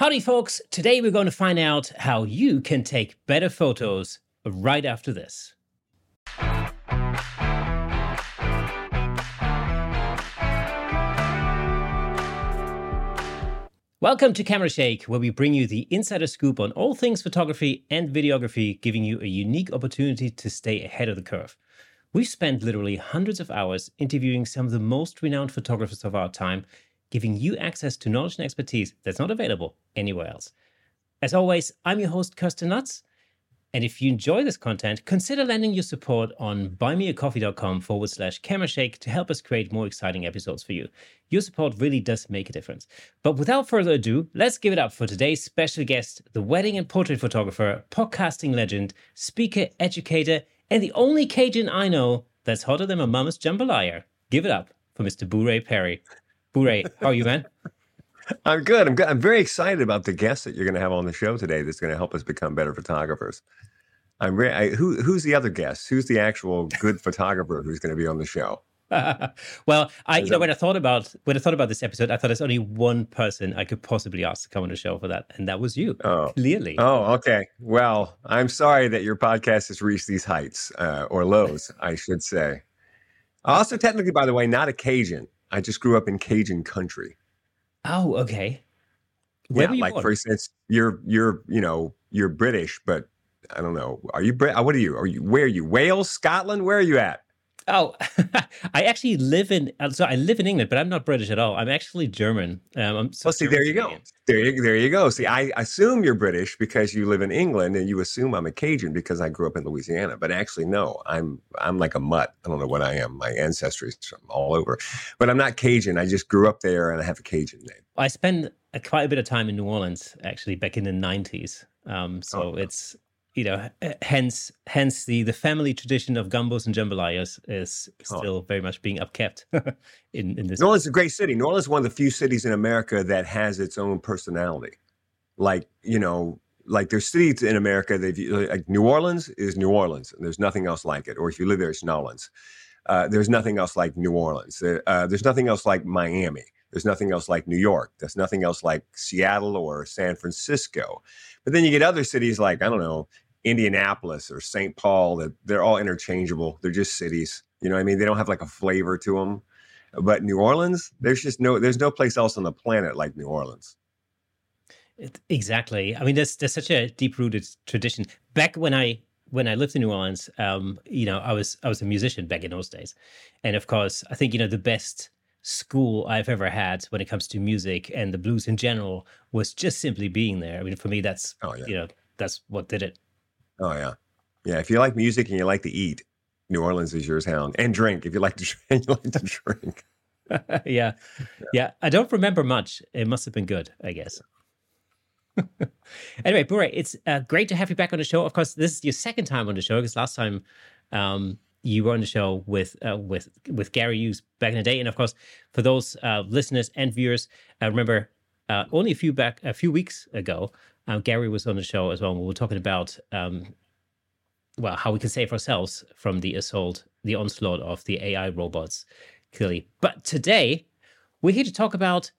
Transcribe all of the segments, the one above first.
Howdy, folks. Today we're going to find out how you can take better photos right after this. Welcome to Camera Shake, where we bring you the insider scoop on all things photography and videography, giving you a unique opportunity to stay ahead of the curve. We've spent literally hundreds of hours interviewing some of the most renowned photographers of our time giving you access to knowledge and expertise that's not available anywhere else. As always, I'm your host, Kirsten Nuts. And if you enjoy this content, consider lending your support on buymeacoffee.com forward slash camerashake to help us create more exciting episodes for you. Your support really does make a difference. But without further ado, let's give it up for today's special guest, the wedding and portrait photographer, podcasting legend, speaker, educator, and the only Cajun I know that's hotter than my mama's jambalaya. Give it up for Mr. Booray Perry. Booray, how are you, man? I'm good. I'm good. I'm very excited about the guest that you're going to have on the show today. That's going to help us become better photographers. I'm re- I, who who's the other guest? Who's the actual good photographer who's going to be on the show? well, I you know when I thought about when I thought about this episode, I thought there's only one person I could possibly ask to come on the show for that, and that was you. Oh, clearly. Oh, okay. Well, I'm sorry that your podcast has reached these heights uh, or lows, I should say. Also, technically, by the way, not a Cajun. I just grew up in Cajun country. Oh, okay. Where yeah, like born? for instance, you're you're you know you're British, but I don't know. Are you Brit? What are you? Are you? Where are you? Wales, Scotland? Where are you at? Oh, I actually live in. Uh, so I live in England, but I'm not British at all. I'm actually German. Um, I'm so well, see, there you go. There you, there you go. See, I assume you're British because you live in England, and you assume I'm a Cajun because I grew up in Louisiana. But actually, no, I'm I'm like a mutt. I don't know what I am. My ancestry is all over, but I'm not Cajun. I just grew up there, and I have a Cajun name. I spent a, quite a bit of time in New Orleans actually back in the '90s. Um, so oh, it's you know, hence hence the the family tradition of gumbos and jambalayas is oh. still oh. very much being upkept in in this. New Orleans is a great city. New Orleans is one of the few cities in America that has its own personality. Like you know, like there's cities in America that like New Orleans is New Orleans, and there's nothing else like it. Or if you live there, it's New Orleans. Uh, there's nothing else like New Orleans. Uh, there's nothing else like Miami. There's nothing else like New York. There's nothing else like Seattle or San Francisco. But then you get other cities like, I don't know, Indianapolis or St. Paul that they're all interchangeable. They're just cities. You know I mean? They don't have like a flavor to them. But New Orleans, there's just no there's no place else on the planet like New Orleans. Exactly. I mean, there's there's such a deep rooted tradition. Back when I when I lived in New Orleans, um, you know, I was I was a musician back in those days, and of course, I think you know the best school I've ever had when it comes to music and the blues in general was just simply being there. I mean, for me, that's oh, yeah. you know that's what did it. Oh yeah, yeah. If you like music and you like to eat, New Orleans is your town. And drink if you like to drink. You like to drink. yeah. yeah, yeah. I don't remember much. It must have been good, I guess. anyway, Booray, it's uh, great to have you back on the show. Of course, this is your second time on the show because last time um, you were on the show with uh, with with Gary Hughes back in the day, and of course, for those uh, listeners and viewers, uh, remember uh, only a few back a few weeks ago, uh, Gary was on the show as well. And We were talking about um, well how we can save ourselves from the assault, the onslaught of the AI robots, clearly. But today, we're here to talk about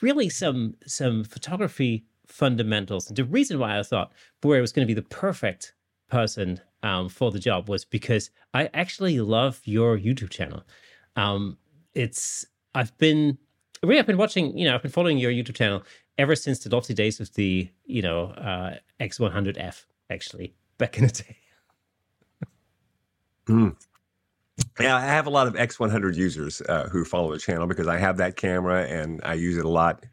really some some photography fundamentals. And the reason why I thought Booray was going to be the perfect person um, for the job was because I actually love your YouTube channel. Um, it's I've been really I've been watching, you know, I've been following your YouTube channel ever since the lofty days of the, you know, uh, X100F actually back in the day. mm. Yeah, I have a lot of X100 users uh, who follow the channel because I have that camera and I use it a lot.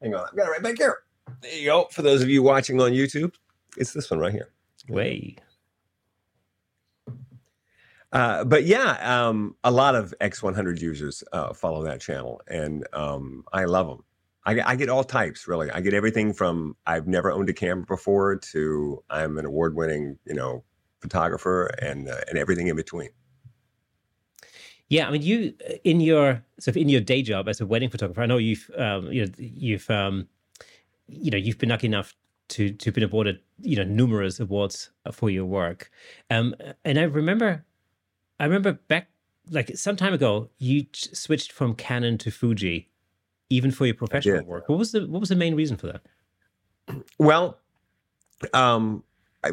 Hang on, I've got it right back here. There you go. For those of you watching on YouTube, it's this one right here. Way. Uh, but yeah, um, a lot of X100 users uh, follow that channel, and um, I love them. I, I, get all types, really. I get everything from I've never owned a camera before to I'm an award-winning, you know, photographer, and uh, and everything in between. Yeah, I mean, you in your so in your day job as a wedding photographer, I know you've um, you know you've um, you know you've been lucky enough to to been awarded you know numerous awards for your work, um, and I remember I remember back like some time ago, you switched from Canon to Fuji, even for your professional work. What was the what was the main reason for that? Well, um,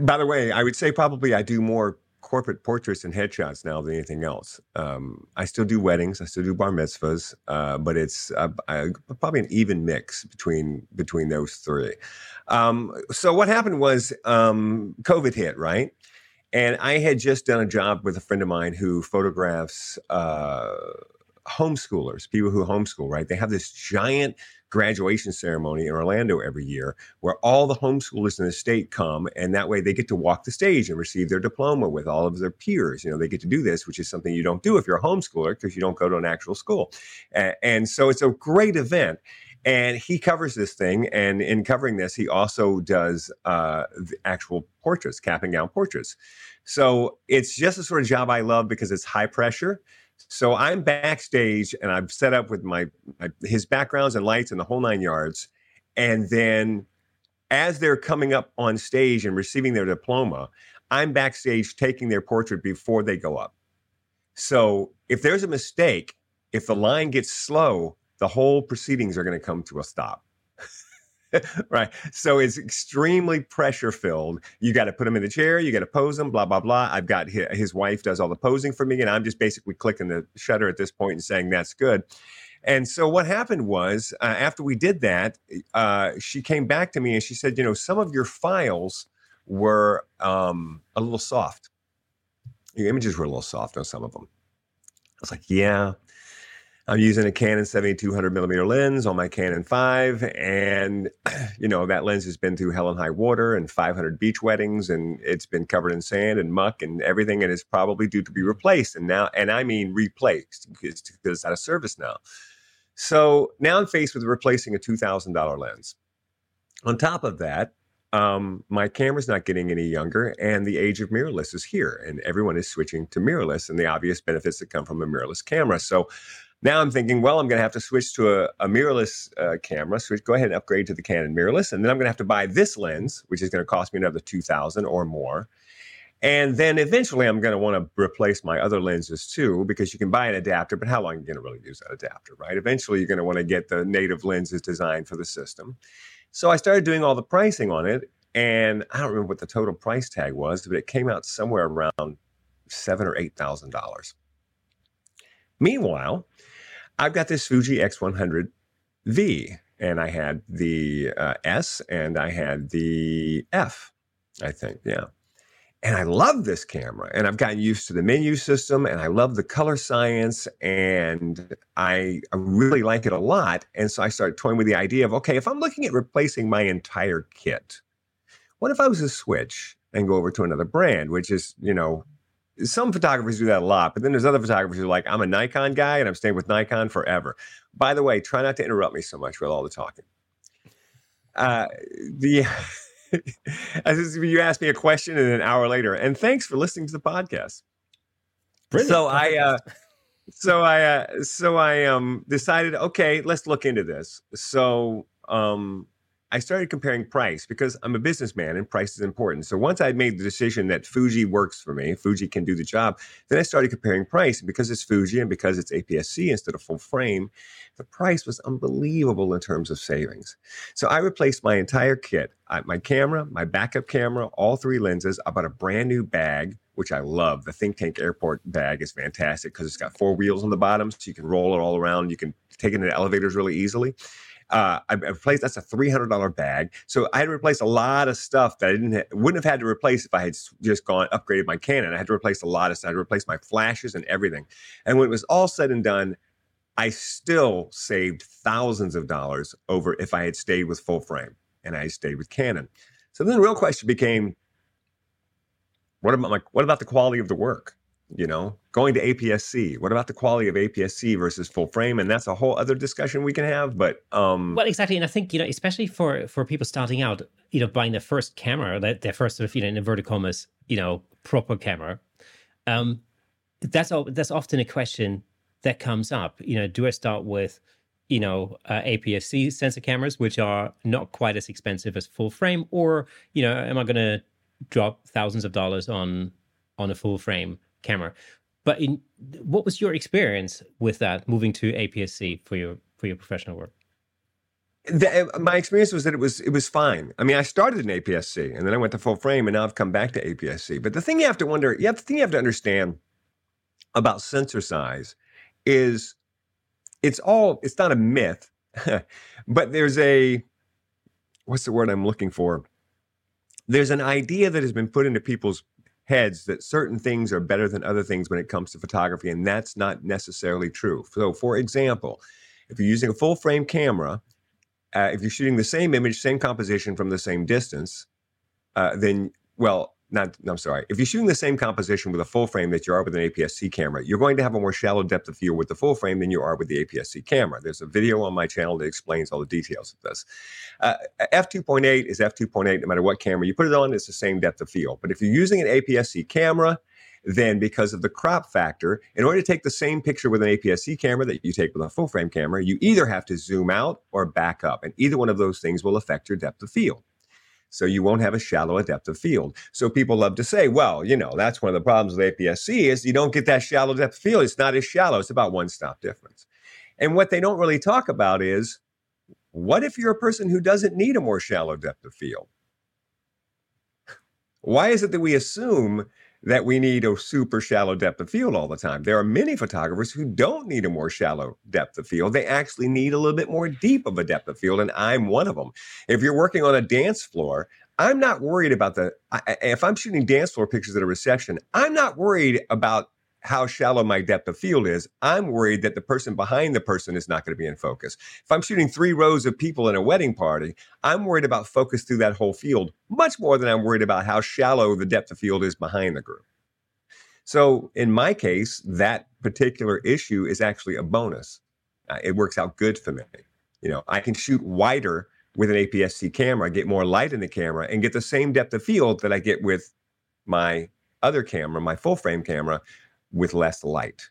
by the way, I would say probably I do more corporate portraits and headshots now than anything else. Um, I still do weddings, I still do bar mitzvahs, uh, but it's uh, I, probably an even mix between between those three. Um, so what happened was um, COVID hit, right? And I had just done a job with a friend of mine who photographs uh, homeschoolers, people who homeschool, right? They have this giant graduation ceremony in Orlando every year where all the homeschoolers in the state come and that way they get to walk the stage and receive their diploma with all of their peers. You know, they get to do this, which is something you don't do if you're a homeschooler because you don't go to an actual school. And, and so it's a great event. And he covers this thing. And in covering this, he also does uh, the actual portraits, cap and gown portraits. So it's just a sort of job I love because it's high pressure. So I'm backstage and I'm set up with my, my his backgrounds and lights and the whole nine yards. And then as they're coming up on stage and receiving their diploma, I'm backstage taking their portrait before they go up. So if there's a mistake, if the line gets slow, the whole proceedings are going to come to a stop. right. So it's extremely pressure filled. You got to put him in the chair. You got to pose him, blah, blah, blah. I've got his, his, wife does all the posing for me. And I'm just basically clicking the shutter at this point and saying, that's good. And so what happened was uh, after we did that, uh, she came back to me and she said, you know, some of your files were um, a little soft. Your images were a little soft on some of them. I was like, yeah, I'm using a Canon 7200 millimeter lens on my Canon 5, and you know that lens has been through hell and high water and 500 beach weddings, and it's been covered in sand and muck and everything, and it's probably due to be replaced. And now, and I mean replaced because, it's out of service now. So now I'm faced with replacing a $2,000 lens. On top of that, um, my camera's not getting any younger, and the age of mirrorless is here, and everyone is switching to mirrorless, and the obvious benefits that come from a mirrorless camera. So now I'm thinking, well, I'm going to have to switch to a, a mirrorless uh, camera. Switch, go ahead and upgrade to the Canon mirrorless, and then I'm going to have to buy this lens, which is going to cost me another two thousand or more. And then eventually, I'm going to want to replace my other lenses too, because you can buy an adapter, but how long are you going to really use that adapter, right? Eventually, you're going to want to get the native lenses designed for the system. So I started doing all the pricing on it, and I don't remember what the total price tag was, but it came out somewhere around seven or eight thousand dollars. Meanwhile, I've got this Fuji X100V, and I had the uh, S and I had the F, I think, yeah. And I love this camera, and I've gotten used to the menu system, and I love the color science, and I, really like it a lot. And so I started toying with the idea of okay, if I'm looking at replacing my entire kit, what if I was to switch and go over to another brand, which is, you know, some photographers do that a lot, but then there's other photographers who are like, I'm a Nikon guy and I'm staying with Nikon forever. By the way, try not to interrupt me so much with all the talking. Uh, the as you asked me a question and an hour later, and thanks for listening to the podcast. Brilliant. So I, uh, so I, uh, so I um decided, okay, let's look into this. So um, I started comparing price because I'm a businessman and price is important. So once I made the decision that Fuji works for me, Fuji can do the job, then I started comparing price. And because it's Fuji and because it's APS-C instead of full frame, the price was unbelievable in terms of savings. So I replaced my entire kit, uh, my camera, my backup camera, all three lenses. I bought a brand new bag, which I love. The Think Tank Airport bag is fantastic because it's got four wheels on the bottom, so you can roll it all around. You can take it in elevators really easily. Uh, I, replaced that's a three hundred dollar bag. So I had to replace a lot of stuff that I didn't ha- wouldn't have had to replace if I had just gone upgraded my Canon. I had to replace a lot of stuff. I had to replace my flashes and everything. And when it was all said and done, I still saved thousands of dollars over if I had stayed with full frame and I stayed with Canon. So then the real question became, what about my, what about the quality of the work? You know going to APS-C what about the quality of APS-C versus full frame? And that's a whole other discussion we can have but um well exactly and i think you know especially for for people starting out you know buying their first camera their, their first sort of you know in inverted commas you know proper camera um that's that's often a question that comes up. You know do i start with you know uh, APS-C sensor cameras which are not quite as expensive as full frame or you know am i going to drop thousands of dollars on on a full frame camera. But in what was your experience with that moving to APS-C for your for your professional work? the, uh, my experience was that it was it was fine. I mean, I started in APS-C and then I went to full frame, and now I've come back to APS-C. But the thing you have to wonder, have the thing you have to understand about sensor size is it's all it's not a myth, but there's a what's the word I'm looking for? There's an idea that has been put into people's heads that certain things are better than other things when it comes to photography, and that's not necessarily true. So, for example, if you're using a full frame camera, uh, if you're shooting the same image, same composition from the same distance, uh, then, well, not, I'm sorry. If you're shooting the same composition with a full frame that you are with an APS-C camera, you're going to have a more shallow depth of field with the full frame than you are with the APS-C camera. There's a video on my channel that explains all the details of this. Uh, f2.8 is f2.8 no matter what camera you put it on, it's the same depth of field. But if you're using an APS-C camera, then because of the crop factor, in order to take the same picture with an APS-C camera that you take with a full frame camera, you either have to zoom out or back up. And either one of those things will affect your depth of field. So you won't have a shallow depth of field. So people love to say, well, you know, that's one of the problems with APS-C is you don't get that shallow depth of field. It's not as shallow. It's about one stop difference. And what they don't really talk about is what if you're a person who doesn't need a more shallow depth of field? Why is it that we assume that we need a super shallow depth of field all the time. There are many photographers who don't need a more shallow depth of field. They actually need a little bit more deep of a depth of field, and I'm one of them. If you're working on a dance floor, I'm not worried about the. I, if I'm shooting dance floor pictures at a reception, I'm not worried about how shallow my depth of field is. I'm worried that the person behind the person is not going to be in focus. If I'm shooting three rows of people in a wedding party, I'm worried about focus through that whole field much more than I'm worried about how shallow the depth of field is behind the group. So in my case, that particular issue is actually a bonus. Uh, it works out good for me. You know, I can shoot wider with an APS-C camera, get more light in the camera, and get the same depth of field that I get with my other camera, my full frame camera, with less light.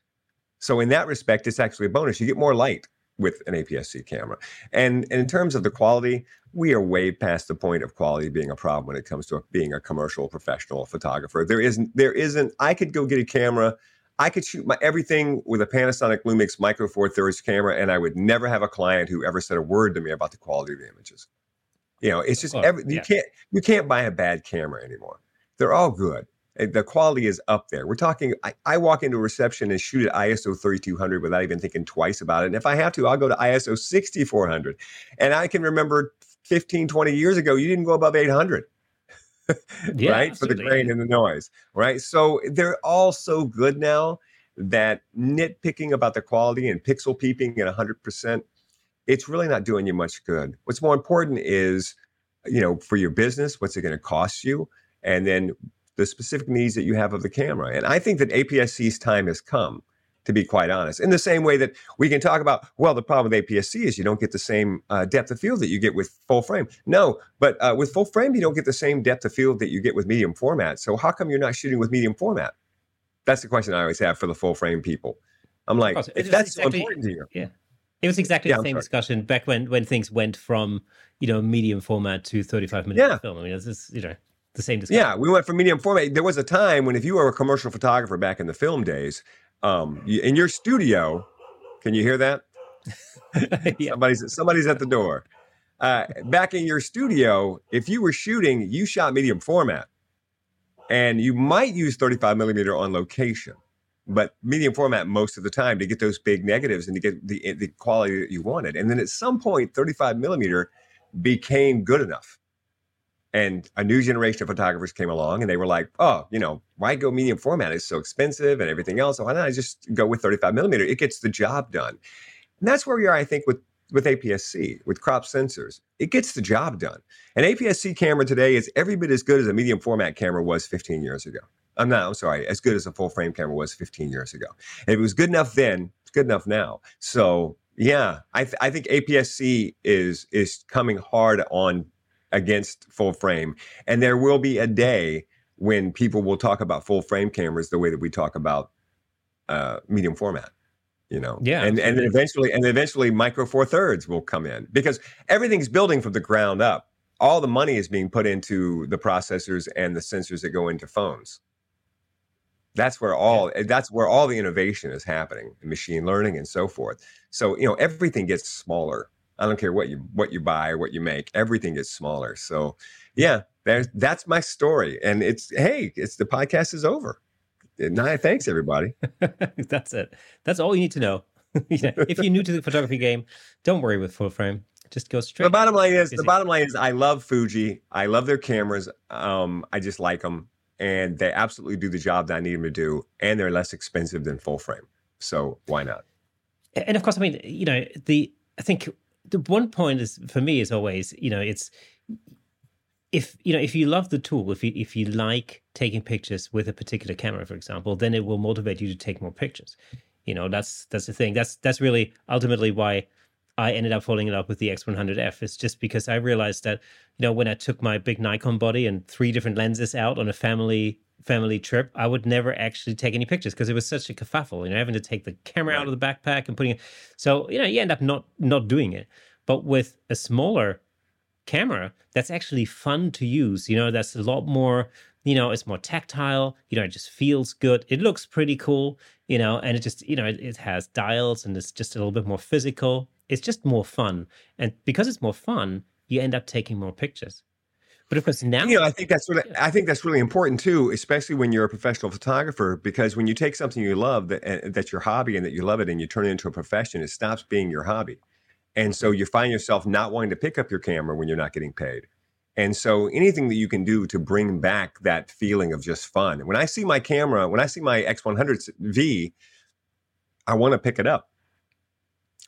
So in that respect, it's actually a bonus. You get more light with an APS-C camera. And, and in terms of the quality, we are way past the point of quality being a problem when it comes to being a commercial professional photographer. There isn't there isn't I could go get a camera I could shoot my everything with a Panasonic Lumix Micro Four Thirds camera, and I would never have a client who ever said a word to me about the quality of the images. You know, it's just oh, every, you yeah. can't you can't buy a bad camera anymore. They're all good. Eh, the quality is up there. We're talking, I, I, walk into a reception and shoot at ISO 3200 without even thinking twice about it. And if I have to, I'll go to ISO 6400. And I can remember 15, 20 years ago, you didn't go above 800. yeah, right? Absolutely. For the grain and the noise, right? So they're all so good now that nitpicking about the quality and pixel peeping at 100%, it's really not doing you much good. What's more important is, you know, for your business, what's it going to cost you? And then the specific needs that you have of the camera. And I think that APS-C's time has come, to be quite honest. In the same way that we can talk about, well, the problem with APS-C is you don't get the same uh, depth of field that you get with full frame. No, but uh, with full frame, you don't get the same depth of field that you get with medium format. So how come you're not shooting with medium format? That's the question I always have for the full frame people. I'm like, if that's exactly, so important to you. Yeah. It was exactly yeah, the same discussion back when when things went from you know medium format to 35 minute yeah. film. I mean, it's just, you know the same discussion. Yeah, we went from medium format. There was a time when if you were a commercial photographer back in the film days, um, in your studio, can you hear that? yeah. Somebody's somebody's at the door. Uh, back in your studio, if you were shooting, you shot medium format, and you might use 35 millimeter on location, but medium format most of the time to get those big negatives and to get the the quality that you wanted. And then at some point, 35 millimeter became good enough and a new generation of photographers came along and they were like, oh, you know, why go medium format? It's so expensive and everything else. Why not I just go with 35 millimeter? It gets the job done. And that's where we are, I think, with with APS-C, with crop sensors. It gets the job done. An APS-C camera today is every bit as good as a medium format camera was 15 years ago. I'm not, I'm sorry, as good as a full frame camera was 15 years ago. And if it was good enough then, it's good enough now. So yeah, I, th- I think APS-C is is coming hard on against full frame. And there will be a day when people will talk about full frame cameras the way that we talk about uh, medium format. You know, yeah, and and eventually, and eventually, micro four thirds will come in because everything's building from the ground up. All the money is being put into the processors and the sensors that go into phones. That's where all yeah. that's where all the innovation is happening, machine learning and so forth. So you know, everything gets smaller I don't care what you what you buy or what you make. Everything gets smaller. So, yeah, there's that's my story. And it's hey, it's the podcast is over. Naya, thanks everybody. that's it. That's all you need to know. if you're new to the photography game, don't worry with full frame. Just go straight. The bottom line is the bottom line is I love Fuji. I love their cameras. Um, I just like them, and they absolutely do the job that I need them to do, and they're less expensive than full frame. So why not? And of course, I mean, you know, the I think the one point is for me is always, you know, it's if you know if you love the tool, if you if you like taking pictures with a particular camera, for example, then it will motivate you to take more pictures. You know, that's that's the thing. That's that's really ultimately why I ended up falling in love with the X100F. is just because I realized that, you know, when I took my big Nikon body and three different lenses out on a family family trip, I would never actually take any pictures because it was such a kerfuffle, you know, having to take the camera right. out of the backpack and putting it. So, you know, you end up not not doing it. But with a smaller camera, that's actually fun to use. You know, that's a lot more, you know, it's more tactile, you know, it just feels good. It looks pretty cool, you know, and it just, you know, it, it has dials and it's just a little bit more physical. It's just more fun. And because it's more fun, you end up taking more pictures. But of course, now you know, I think that's really, I think that's really important too, especially when you're a professional photographer, because when you take something you love that eh, that's your hobby and that you love it, and you turn it into a profession, it stops being your hobby, and so you find yourself not wanting to pick up your camera when you're not getting paid. And so anything that you can do to bring back that feeling of just fun. When I see my camera, when I see my X100 V, I want to pick it up.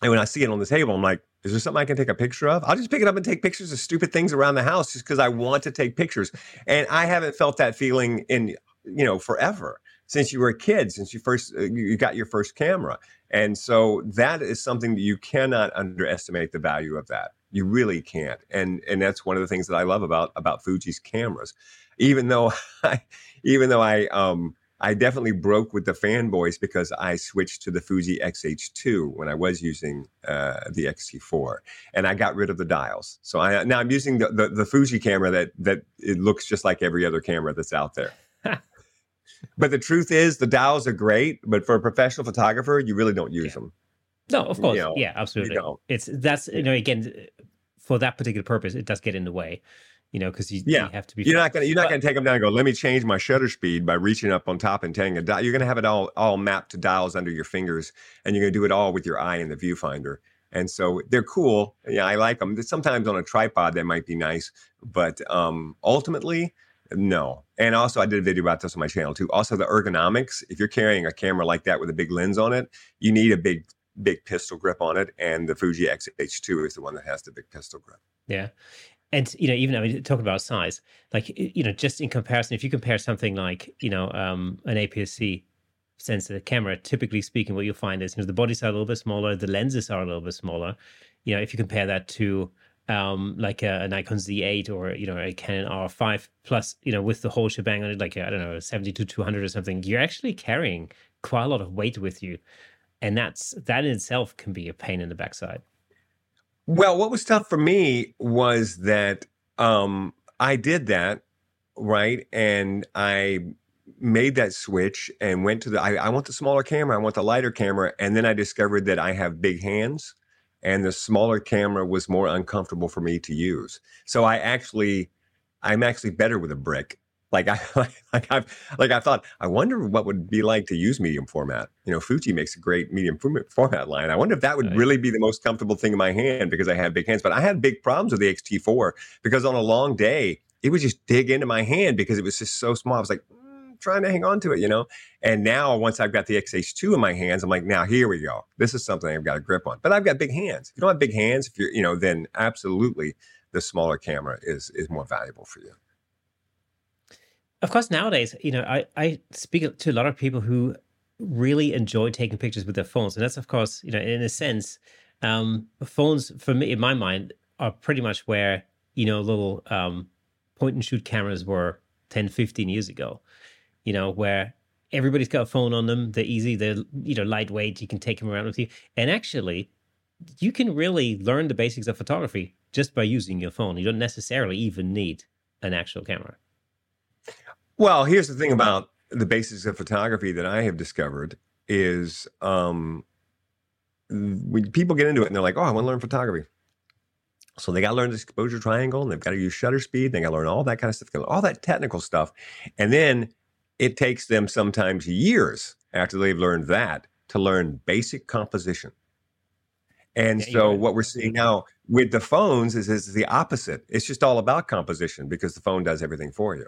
And when I see it on the table, I'm like, is there something I can take a picture of? I'll just pick it up and take pictures of stupid things around the house just because I want to take pictures. And I haven't felt that feeling in, you know, forever since you were a kid, since you first uh, you got your first camera. And so that is something that you cannot underestimate the value of that. You really can't. And and that's one of the things that I love about about Fuji's cameras. Even though I even though I um I definitely broke with the fanboys because I switched to the Fuji X-H2 when I was using uh, the X-T4, and I got rid of the dials. So I now I'm using the, the, the Fuji camera that that it looks just like every other camera that's out there. but the truth is, the dials are great, but for a professional photographer, you really don't use yeah. them. No, of course, you know, yeah, absolutely. It's that's you know again for that particular purpose, it does get in the way you know, because you, yeah. you have to be. You're not gonna you're not gonna take them down and go. Let me change my shutter speed by reaching up on top and taking a dial. You're gonna have it all all mapped to dials under your fingers, and you're gonna do it all with your eye in the viewfinder. And so they're cool. Yeah, I like them. Sometimes on a tripod that might be nice, but um, ultimately, no. And also, I did a video about this on my channel too. Also, the ergonomics. If you're carrying a camera like that with a big lens on it, you need a big big pistol grip on it, and the Fuji X-H2 is the one that has the big pistol grip. Yeah, and you know even I mean talking about size, like you know just in comparison, if you compare something like you know um, an APS-C sensor camera, typically speaking, what you'll find is you know the bodies are a little bit smaller, the lenses are a little bit smaller. You know if you compare that to um, like a, a, Nikon Z8 or you know a Canon R5 plus you know with the whole shebang on it, like I don't know 72 200 or something, you're actually carrying quite a lot of weight with you, and that's that in itself can be a pain in the backside. Well, what was tough for me was that um, I did that, right? And I made that switch and went to the, I, I want the smaller camera, I want the lighter camera. And then I discovered that I have big hands and the smaller camera was more uncomfortable for me to use. So I actually, I'm actually better with a brick like I like I've like I thought I wonder what would be like to use medium format. You know, Fuji makes a great medium format line. I wonder if that would really be the most comfortable thing in my hand because I have big hands. But I had big problems with the X-T4 because on a long day it would just dig into my hand because it was just so small. I was like mm, trying to hang on to it, you know. And now once I've got the X-H2 in my hands, I'm like, now here we go. This is something I've got a grip on. But I've got big hands. If you don't have big hands, if you're you know, then absolutely the smaller camera is is more valuable for you of course, nowadays, you know, I, I speak to a lot of people who really enjoy taking pictures with their phones. And that's, of course, you know, in a sense, um, phones, for me, in my mind, are pretty much where, you know, little um, point and shoot cameras were 10, 15 years ago, you know, where everybody's got a phone on them. They're easy, they're, you know, lightweight. You can take them around with you. And actually, you can really learn the basics of photography just by using your phone. You don't necessarily even need an actual camera. Well, here's the thing about the basics of photography that I have discovered is um, when people get into it and they're like, "Oh, I want to learn photography," So they got to learn the exposure triangle and they've got to use shutter speed. They got to learn all that kind of stuff, all that technical stuff. And then it takes them sometimes years after they've learned that to learn basic composition. And yeah, so what we're seeing now with the phones is, is the opposite. It's just all about composition because the phone does everything for you.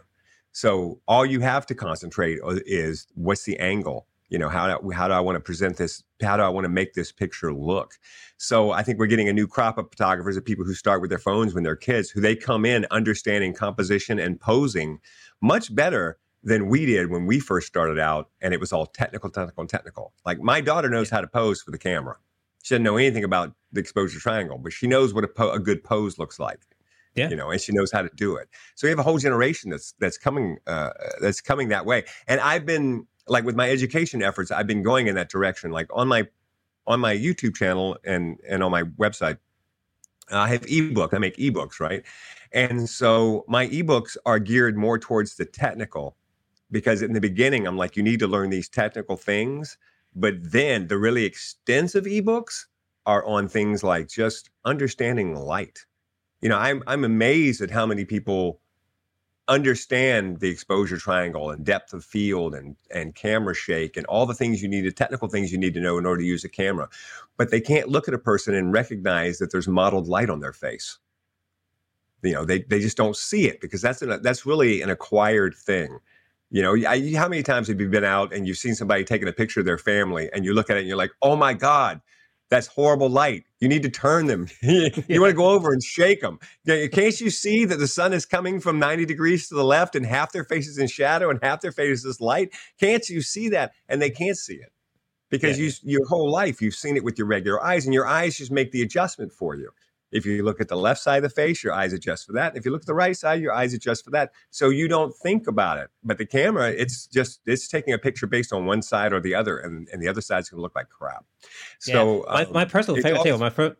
So all you have to concentrate is what's the angle? You know, how do, how do I want to present this? How do I want to make this picture look? So I think we're getting a new crop of photographers of people who start with their phones when they're kids, who they come in understanding composition and posing much better than we did when we first started out. And it was all technical, technical, and technical. Like my daughter knows how to pose for the camera. She doesn't know anything about the exposure triangle, but she knows what a, po- a good pose looks like. Yeah. You know, and she knows how to do it. So we have a whole generation that's that's coming uh, that's coming that way. And I've been like with my education efforts, I've been going in that direction. Like on my on my YouTube channel and and on my website, I have ebook. I make ebooks, right? And so my ebooks are geared more towards the technical because in the beginning I'm like you need to learn these technical things, but then the really extensive ebooks are on things like just understanding light you know, I'm I'm amazed at how many people understand the exposure triangle and depth of field and and camera shake and all the things you need the technical things you need to know in order to use a camera. But they can't look at a person and recognize that there's mottled light on their face. You know they, they just don't see it because that's an, that's really an acquired thing. You know I, how many times have you been out and you've seen somebody taking a picture of their family and you look at it and you're like oh my god that's horrible light. You need to turn them. you yeah. want to go over and shake them. Can't you see that the sun is coming from 90 degrees to the left and half their face is in shadow and half their face is light? Can't you see that? And they can't see it because yeah. you, your whole life you've seen it with your regular eyes and your eyes just make the adjustment for you. If you look at the left side of the face, your eyes adjust for that. If you look at the right side, your eyes adjust for that. So you don't think about it. But the camera, it's just it's taking a picture based on one side or the other, and, and the other side's going to look like crap. So yeah. my, um, my personal favorite thing, my first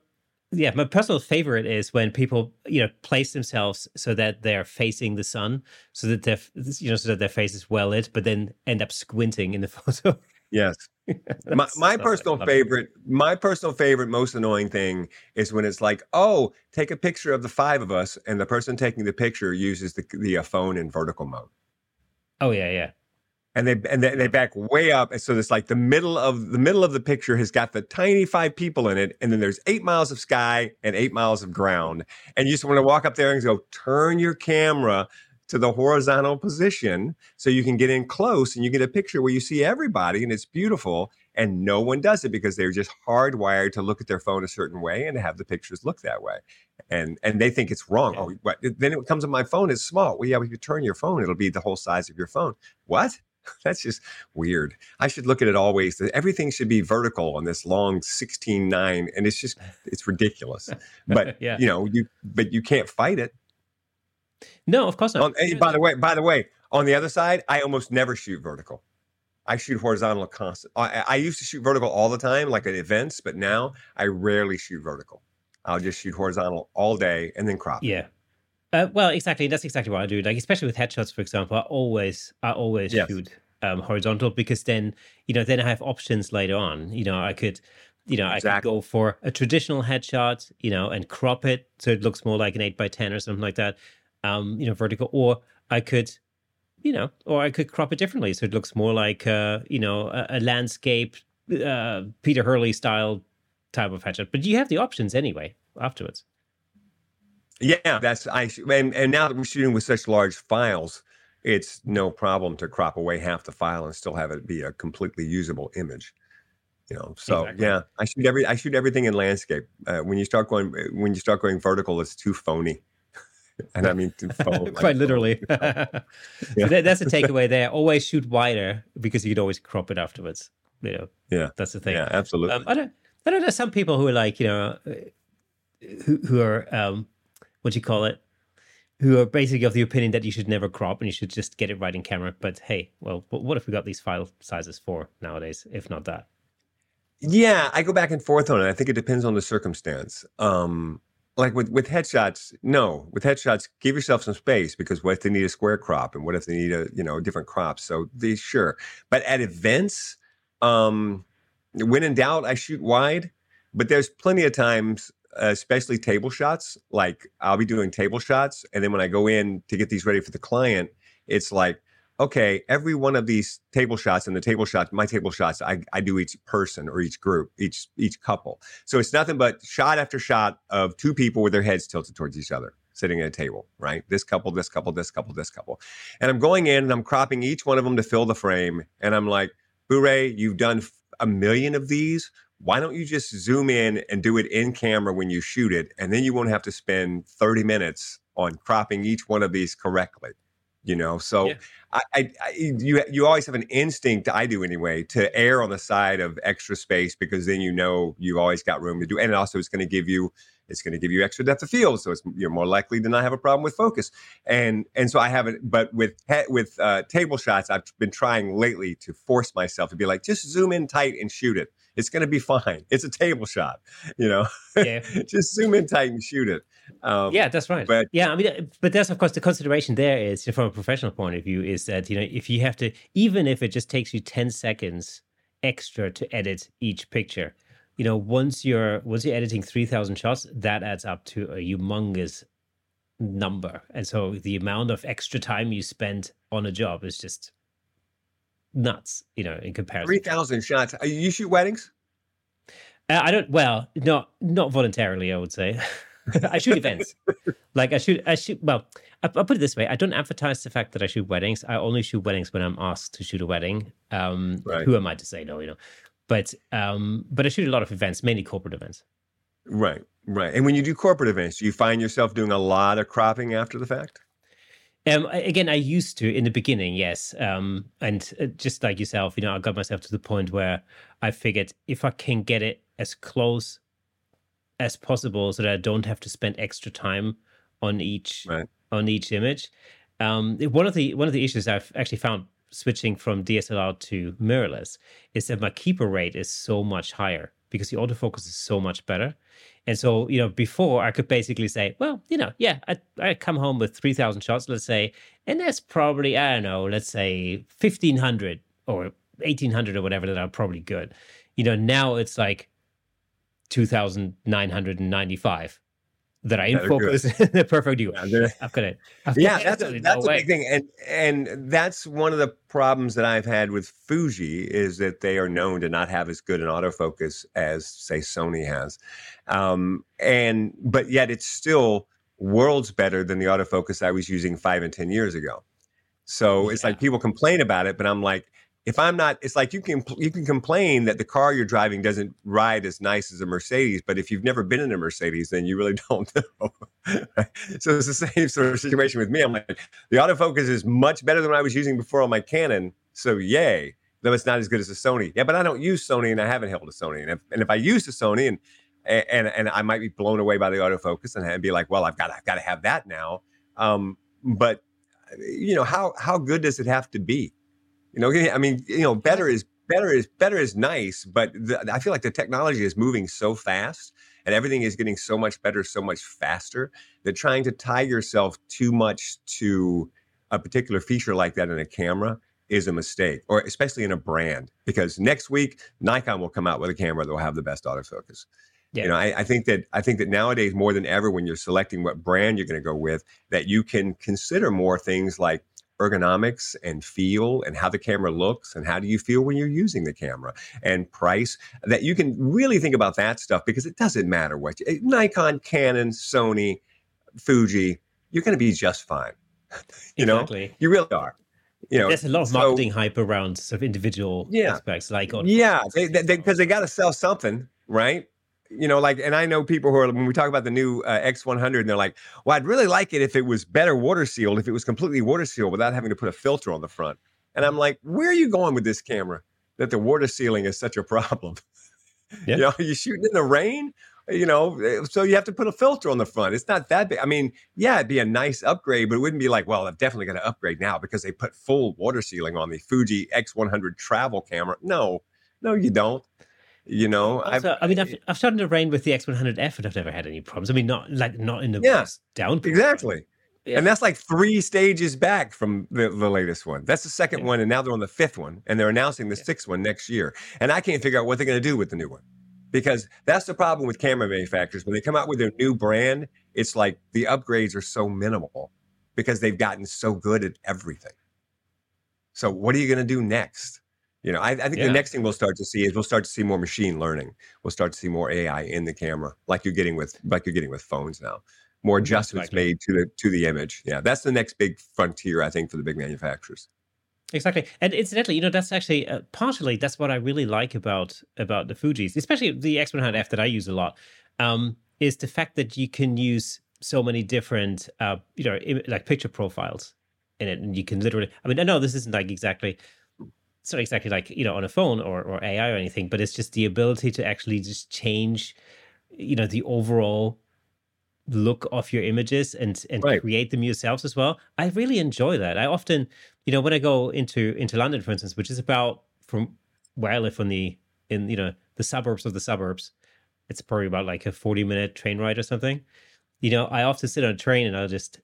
yeah, my personal favorite is when people, you know, place themselves so that they're facing the sun, so that their, you know, so that their face is well lit, but then end up squinting in the photo. Yes. my, my personal favorite, my personal favorite, most annoying thing is when it's like, oh, take a picture of the five of us, and the person taking the picture uses the the uh, phone in vertical mode. Oh yeah, yeah. And they and they, they back way up, and so it's like the middle of the middle of the picture has got the tiny five people in it, and then there's eight miles of sky and eight miles of ground, and you just want to walk up there and go, turn your camera to the horizontal position so you can get in close and you get a picture where you see everybody and it's beautiful and no one does it because they're just hardwired to look at their phone a certain way and have the pictures look that way. And and they think it's wrong. Oh what then it comes on my phone it's small. Well yeah if you turn your phone it'll be the whole size of your phone. What? That's just weird. I should look at it always. Everything should be vertical on this long 16 9 and it's just it's ridiculous. But yeah. you know you but you can't fight it no, of course not. On, by the way, by the way, on the other side, I almost never shoot vertical. I shoot horizontal constant. I, I used to shoot vertical all the time, like at events, but now I rarely shoot vertical. I'll just shoot horizontal all day and then crop. Yeah. Uh, well, exactly. That's exactly what I do. Like, especially with headshots, for example, I always, I always yes. shoot um, horizontal because then, you know, then I have options later on. You know, I could, you know, exactly. I could go for a traditional headshot, you know, and crop it so it looks more like an eight by ten or something like that um, you know, vertical, or I could, you know, or I could crop it differently so it looks more like, uh, you know, a, a landscape, uh, Peter Hurley style type of headshot. But you have the options anyway afterwards. Yeah, that's I and, and now that we're shooting with such large files, it's no problem to crop away half the file and still have it be a completely usable image. You know, so exactly. yeah, I shoot every I shoot everything in landscape. Uh, when you start going when you start going vertical, it's too phony and I mean quite literally. yeah. that, that's a takeaway there. Always shoot wider because you could always crop it afterwards. You know, yeah, that's the thing. Yeah, absolutely. Um, I don't, I don't know. Some people who are like, you know, who who are um, what do you call it? Who are basically of the opinion that you should never crop and you should just get it right in camera. But hey, well, what if we got these file sizes for nowadays? If not that. Yeah, I go back and forth on it. I think it depends on the circumstance. Um, like with with headshots no with headshots give yourself some space because what if they need a square crop and what if they need a you know different crops so these sure but at events um when in doubt i shoot wide but there's plenty of times especially table shots. Like I'll be doing table shots, and then when I go in to get these ready for the client, it's like, okay, every one of these table shots and the table shots, my table shots, I, I do each person or each group, each each couple. So it's nothing but shot after shot of two people with their heads tilted towards each other sitting at a table, right? This couple, this couple, this couple, this couple. And I'm going in and I'm cropping each one of them to fill the frame. And I'm like, Booray, you've done a million of these. Why don't you just zoom in and do it in camera when you shoot it? And then you won't have to spend 30 minutes on cropping each one of these correctly. You know, so yeah. I, I, I, you you always have an instinct. I do anyway to err on the side of extra space because then you know you've always got room to do, and also it's going to give you it's going to give you extra depth of field, so it's you're more likely to not have a problem with focus. And and so I haven't, but with with uh, table shots, I've been trying lately to force myself to be like, just zoom in tight and shoot it. It's going to be fine. It's a table shot, you know. Yeah. just zoom in tight and shoot it. Um, yeah, that's right. But yeah, I mean, but that's of course the consideration there is from a professional point of view is that you know if you have to, even if it just takes you ten seconds extra to edit each picture you know, once you're once you're editing three thousand shots, that adds up to a humongous number, and so the amount of extra time you spend on a job is just nuts. You know, in comparison. Three thousand shots. You shoot weddings? Uh, I don't. Well, not not voluntarily. I would say. I shoot events. like I shoot. I shoot. Well, I, will put it this way: I don't advertise the fact that I shoot weddings. I only shoot weddings when I'm asked to shoot a wedding. Um, right. Who am I to say no? You know, but um, but I shoot a lot of events, mainly corporate events. Right, right. And when you do corporate events, do you find yourself doing a lot of cropping after the fact? Um, again, I used to in the beginning, yes. Um, and uh, just like yourself, you know, I got myself to the point where I figured if I can get it as close as possible, so that I don't have to spend extra time on each right. on each image. Um, one of the one of the issues I've actually found switching from DSLR to mirrorless is that my keeper rate is so much higher because the autofocus is so much better. And so, you know, before I could basically say, well, you know, yeah, I, I come home with 3,000 shots, let's say, and that's probably, I don't know, let's say 1,500 or 1,800 or whatever that are probably good. You know, now it's like 2,995 that I in focus the perfect view. Yeah, I've got it. I've yeah, that's a, that's no a big thing, and and that's one of the problems that I've had with Fuji is that they are known to not have as good an autofocus as say Sony has, um, and but yet it's still worlds better than the autofocus I was using five and ten years ago. So yeah. it's like people complain about it, but I'm like, if I'm not, it's like you can you can complain that the car you're driving doesn't ride as nice as a Mercedes, but if you've never been in a Mercedes, then you really don't know. so it's the same sort of situation with me. I'm like, the autofocus is much better than what I was using before on my Canon, so yay. Though it's not as good as a Sony. Yeah, but I don't use Sony, and I haven't held a Sony. And if and if I use a Sony, and and and I might be blown away by the autofocus, and be like, well, I've got I've got to have that now. Um, but you know how how good does it have to be? You know, I mean, you know, better is better is better is nice, but the, I feel like the technology is moving so fast and everything is getting so much better, so much faster that trying to tie yourself too much to a particular feature like that in a camera is a mistake, or especially in a brand, because next week Nikon will come out with a camera that will have the best autofocus. Yeah. You know, I, I, think that I think that nowadays more than ever, when you're selecting what brand you're going to go with, that you can consider more things like ergonomics and feel and how the camera looks and how do you feel when you're using the camera and price that you can really think about that stuff because it doesn't matter what you, Nikon, Canon, Sony, Fuji, you're going to be just fine. you exactly. know, you really are. You know, there's a lot of marketing so, hype around sort of individual yeah, aspects, like on yeah, because they, they, they got to sell something, right? You know, like, and I know people who are when we talk about the new uh, X100, and they're like, "Well, I'd really like it if it was better water sealed, if it was completely water sealed without having to put a filter on the front." And I'm like, "Where are you going with this camera? That the water sealing is such a problem? Yeah. you know, you shooting in the rain, you know, eh, so you have to put a filter on the front. It's not that big. I mean, yeah, it'd be a nice upgrade, but it wouldn't be like, well, I'm definitely going to upgrade now because they put full water sealing on the Fuji X100 travel camera. No, no, you don't." You know, also, i mean, I've, I've started to rain with the X100F, and I've never had any problems. I mean, not like not in the yeah, down. Exactly. Yeah. And that's like three stages back from the, the latest one. That's the second yeah. one, and now they're on the fifth one, and they're announcing the yeah. sixth one next year. And I can't figure out what they're going to do with the new one. because that's the problem with camera manufacturers when they come out with their new brand it's like the upgrades are so minimal because they've gotten so good at everything so what are you going to do next you know i, I think Yeah. the next thing we'll start to see is we'll start to see more machine learning we'll start to see more ai in the camera like you're getting with like you're getting with phones now more adjustments likely. made to the to the image yeah that's the next big frontier i think for the big manufacturers Exactly, and incidentally, you know that's actually uh, partially that's what I really like about about the Fuji's, especially the X100F that I use a lot, um, is the fact that you can use so many different, uh, you know, im- like picture profiles in it, and you can literally. I mean, I know this isn't like exactly, it's not exactly like you know on a phone or or AI or anything, but it's just the ability to actually just change, you know, the overall look of your images and and Right. create them yourselves as well. I really enjoy that. I often, you know, when I go into into London, for instance, which is about from where I live on the in you know the suburbs of the suburbs, it's probably about like a forty minute train ride or something. You know, I often sit on a train and I'll just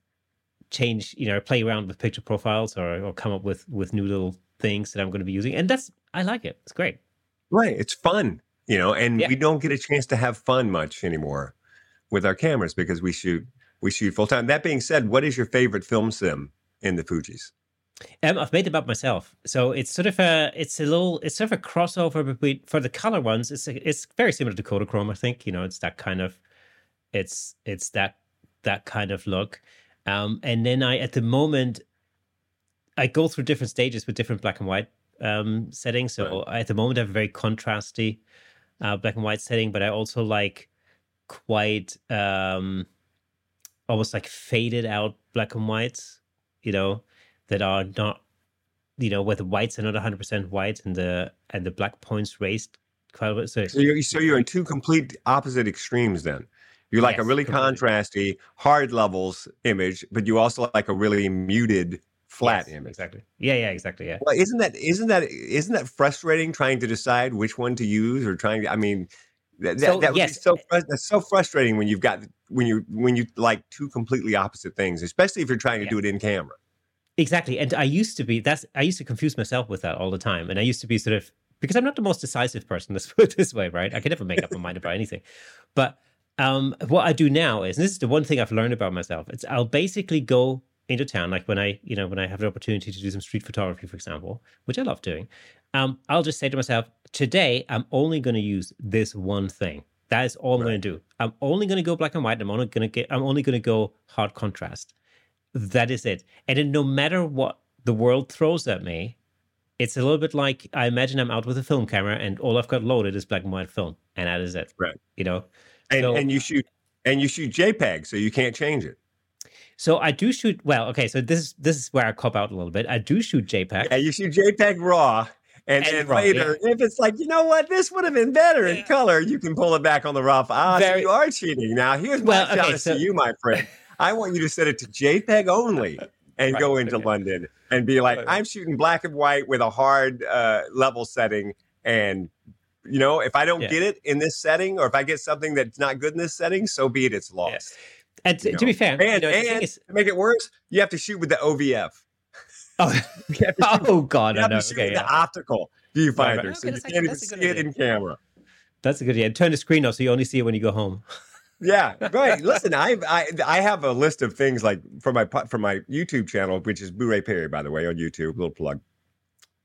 change, you know, play around with picture profiles or or come up with with new little things that I'm going to be using, and that's I like it. It's great. Right. It's fun, you know, and Yeah. we don't get a chance to have fun much anymore with our cameras because we shoot we shoot full time. That being said, what is your favorite film sim in the Fuji's? Um, I've made them up myself, so it's sort of a it's a little it's sort of a crossover between for the color ones. It's it's very similar to Kodachrome, I think. You know, it's that kind of it's it's that that kind of look. Um, and then I at the moment I go through different stages with different black and white um settings. So I, at the moment I have a very contrasty uh, black and white setting, but I also like quite um almost like faded out black and whites. You know, that are not you know where the whites are not 100% white and the and the black points raised quite a bit so So you're, so you're in two complete opposite extremes then. You like a really completely. contrasty, hard levels image, but you also like a really muted, flat Yes, image. exactly yeah yeah exactly yeah Well, isn't that isn't that isn't that frustrating trying to decide which one to use or trying to? I mean, that, that, So, that would yes. be so that's so frustrating when you've got when you when you like two completely opposite things, especially if you're trying to Yeah. do it in camera. exactly and i used to be that's i used to confuse myself with that all the time and i used to be sort of because i'm not the most decisive person let's put it this way right i can never make up my mind about anything but um what i do now is and this is the one thing i've learned about myself it's i'll basically go into town like when i you know when i have the opportunity to do some street photography for example which i love doing um i'll just say to myself today i'm only going to use this one thing that is all i'm going to do i'm only going to go black and white i'm only going to get i'm only going to go hard contrast that is it. And then no matter what the world throws at me, it's a little bit like I imagine I'm out with a film camera and all I've got loaded is black and white film, and that is it. Right. You know. And So- and you shoot and you shoot JPEG, so you can't change it. So I do shoot. Well, okay. So this is this is where I cop out a little bit. I do shoot JPEG. Yeah, you shoot JPEG raw. And, And then raw, later, if it's like, you know what, this would have been better in Yeah. color, you can pull it back on the raw. Ah, so you are cheating. Now, here's my Well, okay, challenge so- to you, my friend. I want you to set it to JPEG only and Right, go into okay. London and be like, I'm shooting black and white with a hard uh, level setting. And, you know, if I don't Yeah. get it in this setting or if I get something that's not good in this setting, so be it, it's lost. And to, to be fair, you And, know, and is, to make it worse, you have to shoot with the OVF. oh, You have to shoot oh god, you I have know. to shoot Okay, with yeah. the optical viewfinder, right. so Okay, you that's can't actually- even that's a see good it idea. in camera. that's a good idea. Turn the screen off so you only see it when you go home. Yeah, right. Listen, I, I I have a list of things like for my po- for my YouTube channel, which is Booray Perry, by the way, on YouTube. Little plug.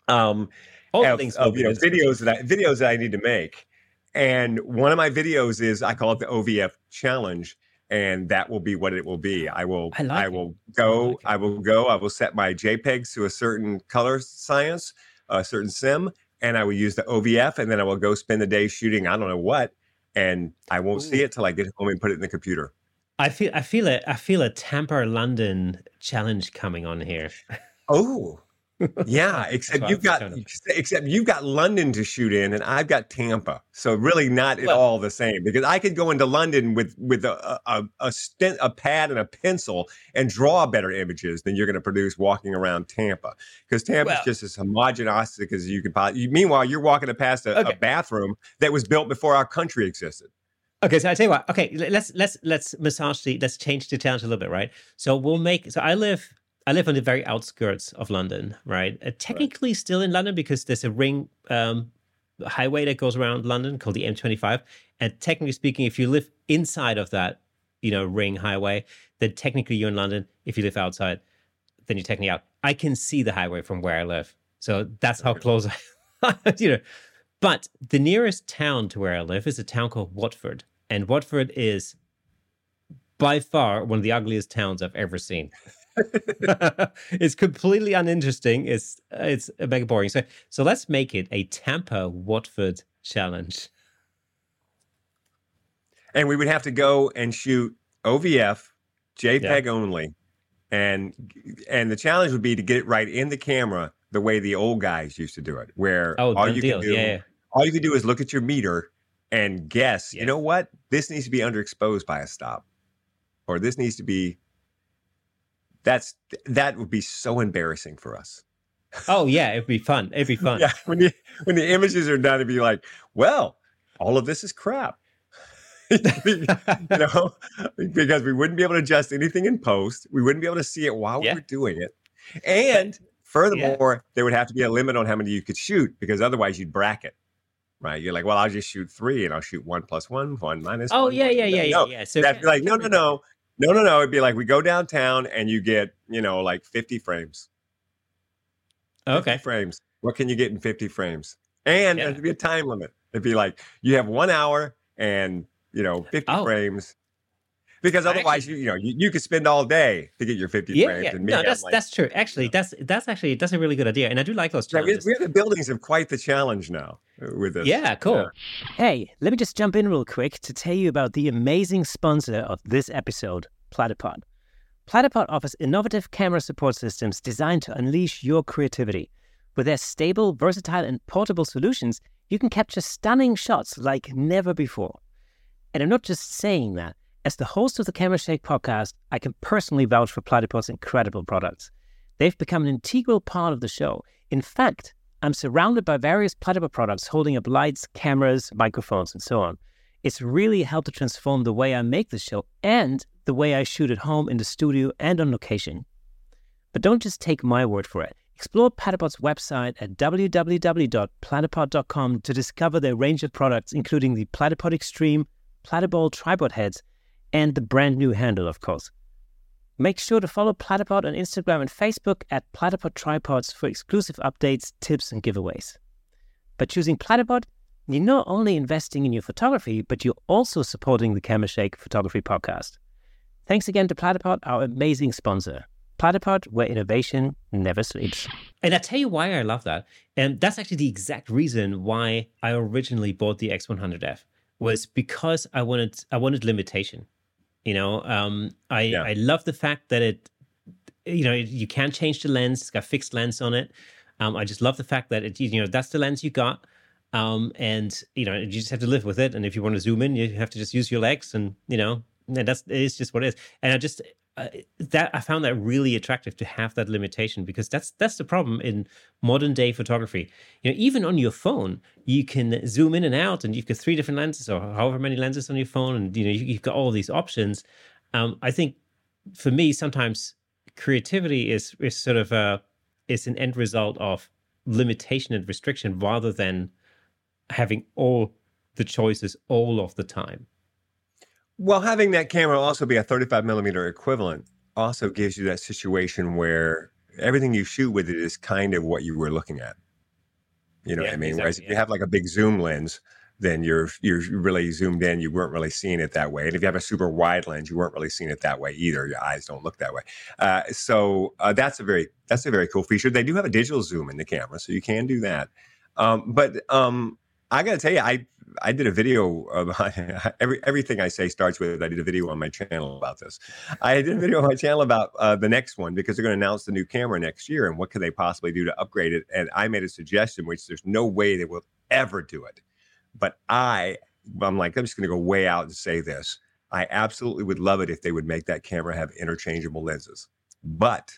Um, All of, things of, you know in the description. videos that I, videos that I need to make, and one of my videos is I call it the OVF challenge, and that will be what it will be. I will I like it. will go I like. I will go I will set my JPEGs to a certain color science, a certain sim, and I will use the OVF, and then I will go spend the day shooting I don't know what, and I won't see it till I get home and put it in the computer. I feel I feel a I feel a Tampa London challenge coming on here. Oh. Yeah, except you've got kind of- except you've got London to shoot in, and I've got Tampa. So really, not at Well- all the same. Because I could go into London with with a a, a, stent, a pad and a pencil and draw better images than you're going to produce walking around Tampa. Because Tampa's Well- just as homogenous as you could possibly. Meanwhile, you're walking past a, Okay. a bathroom that was built before our country existed. Okay, so I tell you what. Okay, let's let's let's massage the let's change the towns a little bit, right? So we'll make. So I live I live on the very outskirts of London, right? Uh, technically still in London because there's a ring um, highway that goes around London called the M25. And technically speaking, if you live inside of that, you know, ring highway, then technically you're in London. If you live outside, then you're technically out. I can see the highway from where I live. So that's how close I you know. But the nearest town to where I live is a town called Watford. And Watford is by far one of the ugliest towns I've ever seen. it's completely uninteresting. It's uh, it's mega boring. So so let's make it a Tampa Watford challenge. And we would have to go and shoot OVF, JPEG yeah. only, and and the challenge would be to get it right in the camera the way the old guys used to do it, where oh, all you deal. can do, yeah, yeah. all you can do is look at your meter and guess. You know what? This needs to be underexposed by a stop, or this needs to be that's that would be so embarrassing for us. Oh yeah, it'd be fun. It'd be fun. yeah, when the when the images are done, it'd be like, well, all of this is crap. you know, because we wouldn't be able to adjust anything in post. We wouldn't be able to see it while yeah. we were doing it. And furthermore, yeah. there would have to be a limit on how many you could shoot because otherwise you'd bracket. Right. You're like, well, I'll just shoot three and I'll shoot one plus one, one minus oh, one. yeah, yeah, yeah, no, yeah, yeah. So that'd be like, no, no, no. No, no, no. It'd be like we go downtown and you get, you know, like 50 frames. 50 okay. frames. What can you get in 50 frames? And yeah. there'd be a time limit. It'd be like you have one hour and, you know, 50 oh. frames because otherwise actually, you you know you, you could spend all day to get your 50 yeah, frames. Yeah, no, that's like, that's true. Actually, that's that's actually that's a really good idea, and I do like those challenges. we, have the buildings of quite the challenge now uh, with this. Yeah, cool. Yeah. Hey, let me just jump in real quick to tell you about the amazing sponsor of this episode, Platypod. Platypod offers innovative camera support systems designed to unleash your creativity. With their stable, versatile, and portable solutions, you can capture stunning shots like never before. And I'm not just saying that. As the host of the Camera Shake podcast, I can personally vouch for Platypod's incredible products. They've become an integral part of the show. In fact, I'm surrounded by various Platypod products holding up lights, cameras, microphones, and so on. It's really helped to transform the way I make the show and the way I shoot at home, in the studio, and on location. But don't just take my word for it. Explore Platypod's website at www.platypod.com to discover their range of products, including the Platypod Extreme, Platypod tripod heads, and the brand new handle, of course. Make sure to follow Platypod on Instagram and Facebook at Platypod Tripods for exclusive updates, tips, and giveaways. By choosing Platypod, you're not only investing in your photography, but you're also supporting the Camera Shake Photography Podcast. Thanks again to Platypod, our amazing sponsor. Platypod, where innovation never sleeps. And I tell you why I love that. And that's actually the exact reason why I originally bought the X100F was because I wanted I wanted limitation. You know, um, I yeah. I love the fact that it, you know, you can't change the lens. It's got fixed lens on it. Um, I just love the fact that it, you know, that's the lens you got. Um, and you know, you just have to live with it. And if you want to zoom in, you have to just use your legs, and you know, and that's it's just what it is. And I just uh, that I found that really attractive to have that limitation because that's that's the problem in modern day photography. You know, even on your phone, you can zoom in and out, and you've got three different lenses or however many lenses on your phone, and you know you, have got all these options. Um, I think for me, sometimes creativity is is sort of a is an end result of limitation and restriction rather than having all the choices all of the time. Well, having that camera also be a 35 millimeter equivalent also gives you that situation where everything you shoot with it is kind of what you were looking at. You know yeah, what I mean? Exactly, Whereas if yeah. you have like a big zoom lens, then you're you're really zoomed in. You weren't really seeing it that way. And if you have a super wide lens, you weren't really seeing it that way either. Your eyes don't look that way. Uh, so uh, that's a very that's a very cool feature. They do have a digital zoom in the camera, so you can do that. Um, but um, I got to tell you, I I did a video about every everything I say starts with I did a video on my channel about this. I did a video on my channel about uh, the next one because they're going to announce the new camera next year and what could they possibly do to upgrade it. And I made a suggestion, which there's no way they will ever do it. But I, I'm like, I'm just going to go way out and say this. I absolutely would love it if they would make that camera have interchangeable lenses, but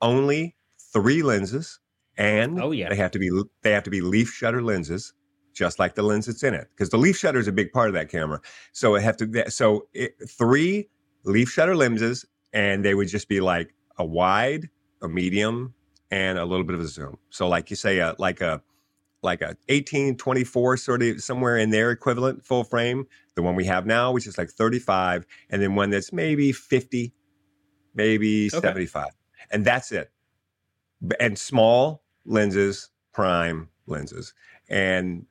only three lenses, and oh yeah, they have to be they have to be leaf shutter lenses just like the lens that's in it, because the leaf shutter is a big part of that camera. So it have to so it, three leaf shutter lenses, and they would just be like a wide, a medium, and a little bit of a zoom. So like you say, a, like a like a 18, 24, sort of somewhere in there equivalent full frame. The one we have now, which is like 35, and then one that's maybe 50, maybe Okay. 75. And that's it. And small lenses, prime lenses, and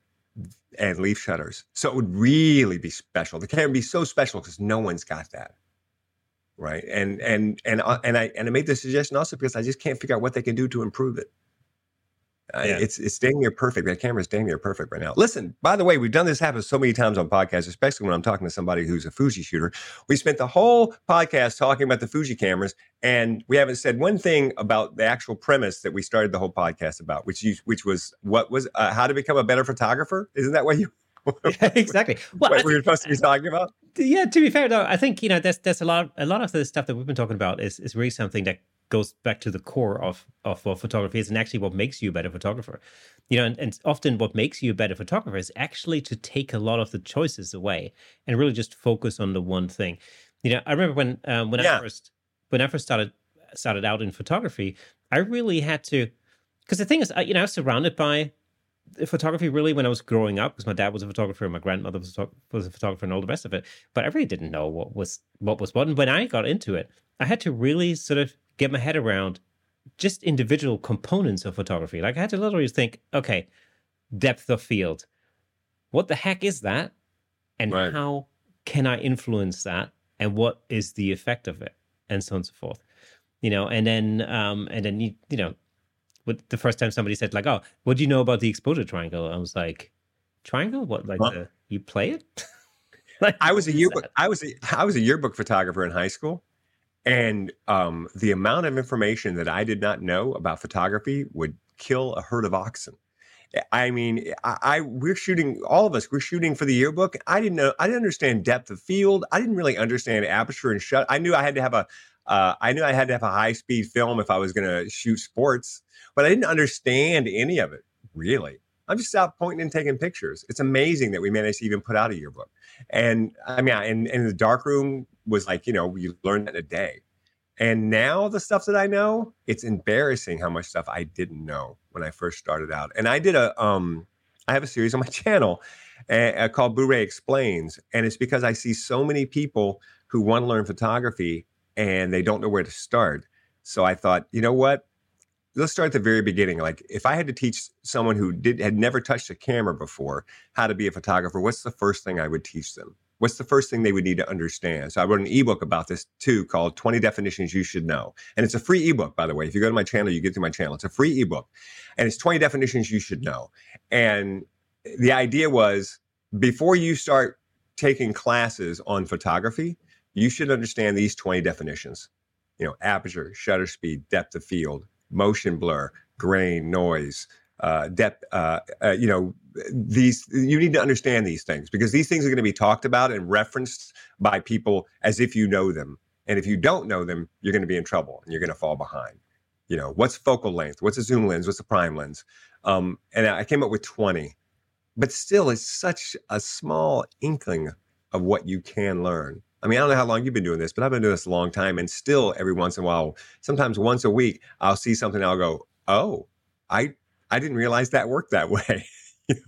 and leaf shutters. So it would really be special. The camera would be so special because no one's got that. Right. And and and uh, and I and I made the suggestion also because I just can't figure out what they can do to improve it. Uh, Yeah. It's it's dang near perfect. That camera is dang near perfect right now. Listen, by the way, we've done this happen so many times on podcasts, especially when I'm talking to somebody who's a Fuji shooter. We spent the whole podcast talking about the Fuji cameras, and we haven't said one thing about the actual premise that we started the whole podcast about, which you, which was what was uh, how to become a better photographer. Isn't that what you exactly. Well, what we were supposed to be talking about? yeah to be fair though i think you know there's there's a lot a lot of the stuff that we've been talking about is is really something that goes back to the core of of what photography is and actually what makes you a better photographer you know and, and often what makes you a better photographer is actually to take a lot of the choices away and really just focus on the one thing you know i remember when um, when Yeah. i first when i first started started out in photography i really had to because the thing is I, you know i was surrounded by photography really when I was growing up because my dad was a photographer and my grandmother was a, was a photographer and all the rest of it. But I really didn't know what was what was what. And when I got into it, I had to really sort of get my head around just individual components of photography. Like I had to literally think, okay, depth of field. What the heck is that? And Right. how can I influence that? And what is the effect of it? And so on and so forth. You know, and then um and then you you know what the first time somebody said like, "Oh, what do you know about the exposure triangle?" I was like, "Triangle? What? Like Huh? the, you play it?" like I was a yearbook. that? I was a, I was a yearbook photographer in high school, and um, the amount of information that I did not know about photography would kill a herd of oxen. I mean, I, I we're shooting all of us. We're shooting for the yearbook. I didn't know. I didn't understand depth of field. I didn't really understand aperture and shut. I knew I had to have a. Uh, I knew I had to have a high speed film if I was going to shoot sports, but I didn't understand any of it really. I'm just out pointing and taking pictures. It's amazing that we managed to even put out a yearbook. And I mean, and, and the dark room was like, you know, you learn that in a day. And now the stuff that I know, it's embarrassing how much stuff I didn't know when I first started out. And I did a, um, I have a series on my channel uh, called Booray Explains, and it's because I see so many people who want to learn photography and they don't know where to start. So I thought, you know what? Let's start at the very beginning. Like, if I had to teach someone who did had never touched a camera before how to be a photographer, what's the first thing I would teach them? What's the first thing they would need to understand? So I wrote an ebook about this too, called 20 Definitions You Should Know. And it's a free ebook, by the way. If you go to my channel, you get to my channel. It's a free ebook. And it's 20 definitions you should know. And the idea was before you start taking classes on photography, you should understand these 20 definitions. You know, aperture, shutter speed, depth of field, motion blur, grain, noise, uh, depth. Uh, uh, you know, these you need to understand these things because these things are going to be talked about and referenced by people as if you know them. And if you don't know them, you're going to be in trouble and you're going to fall behind. You know, what's focal length? What's a zoom lens? What's a prime lens? Um, and I came up with 20, but still, it's such a small inkling of what you can learn. I mean, I don't know how long you've been doing this, but I've been doing this a long time. And still, every once in a while, sometimes once a week, I'll see something and I'll go, oh, I, I didn't realize that worked that way.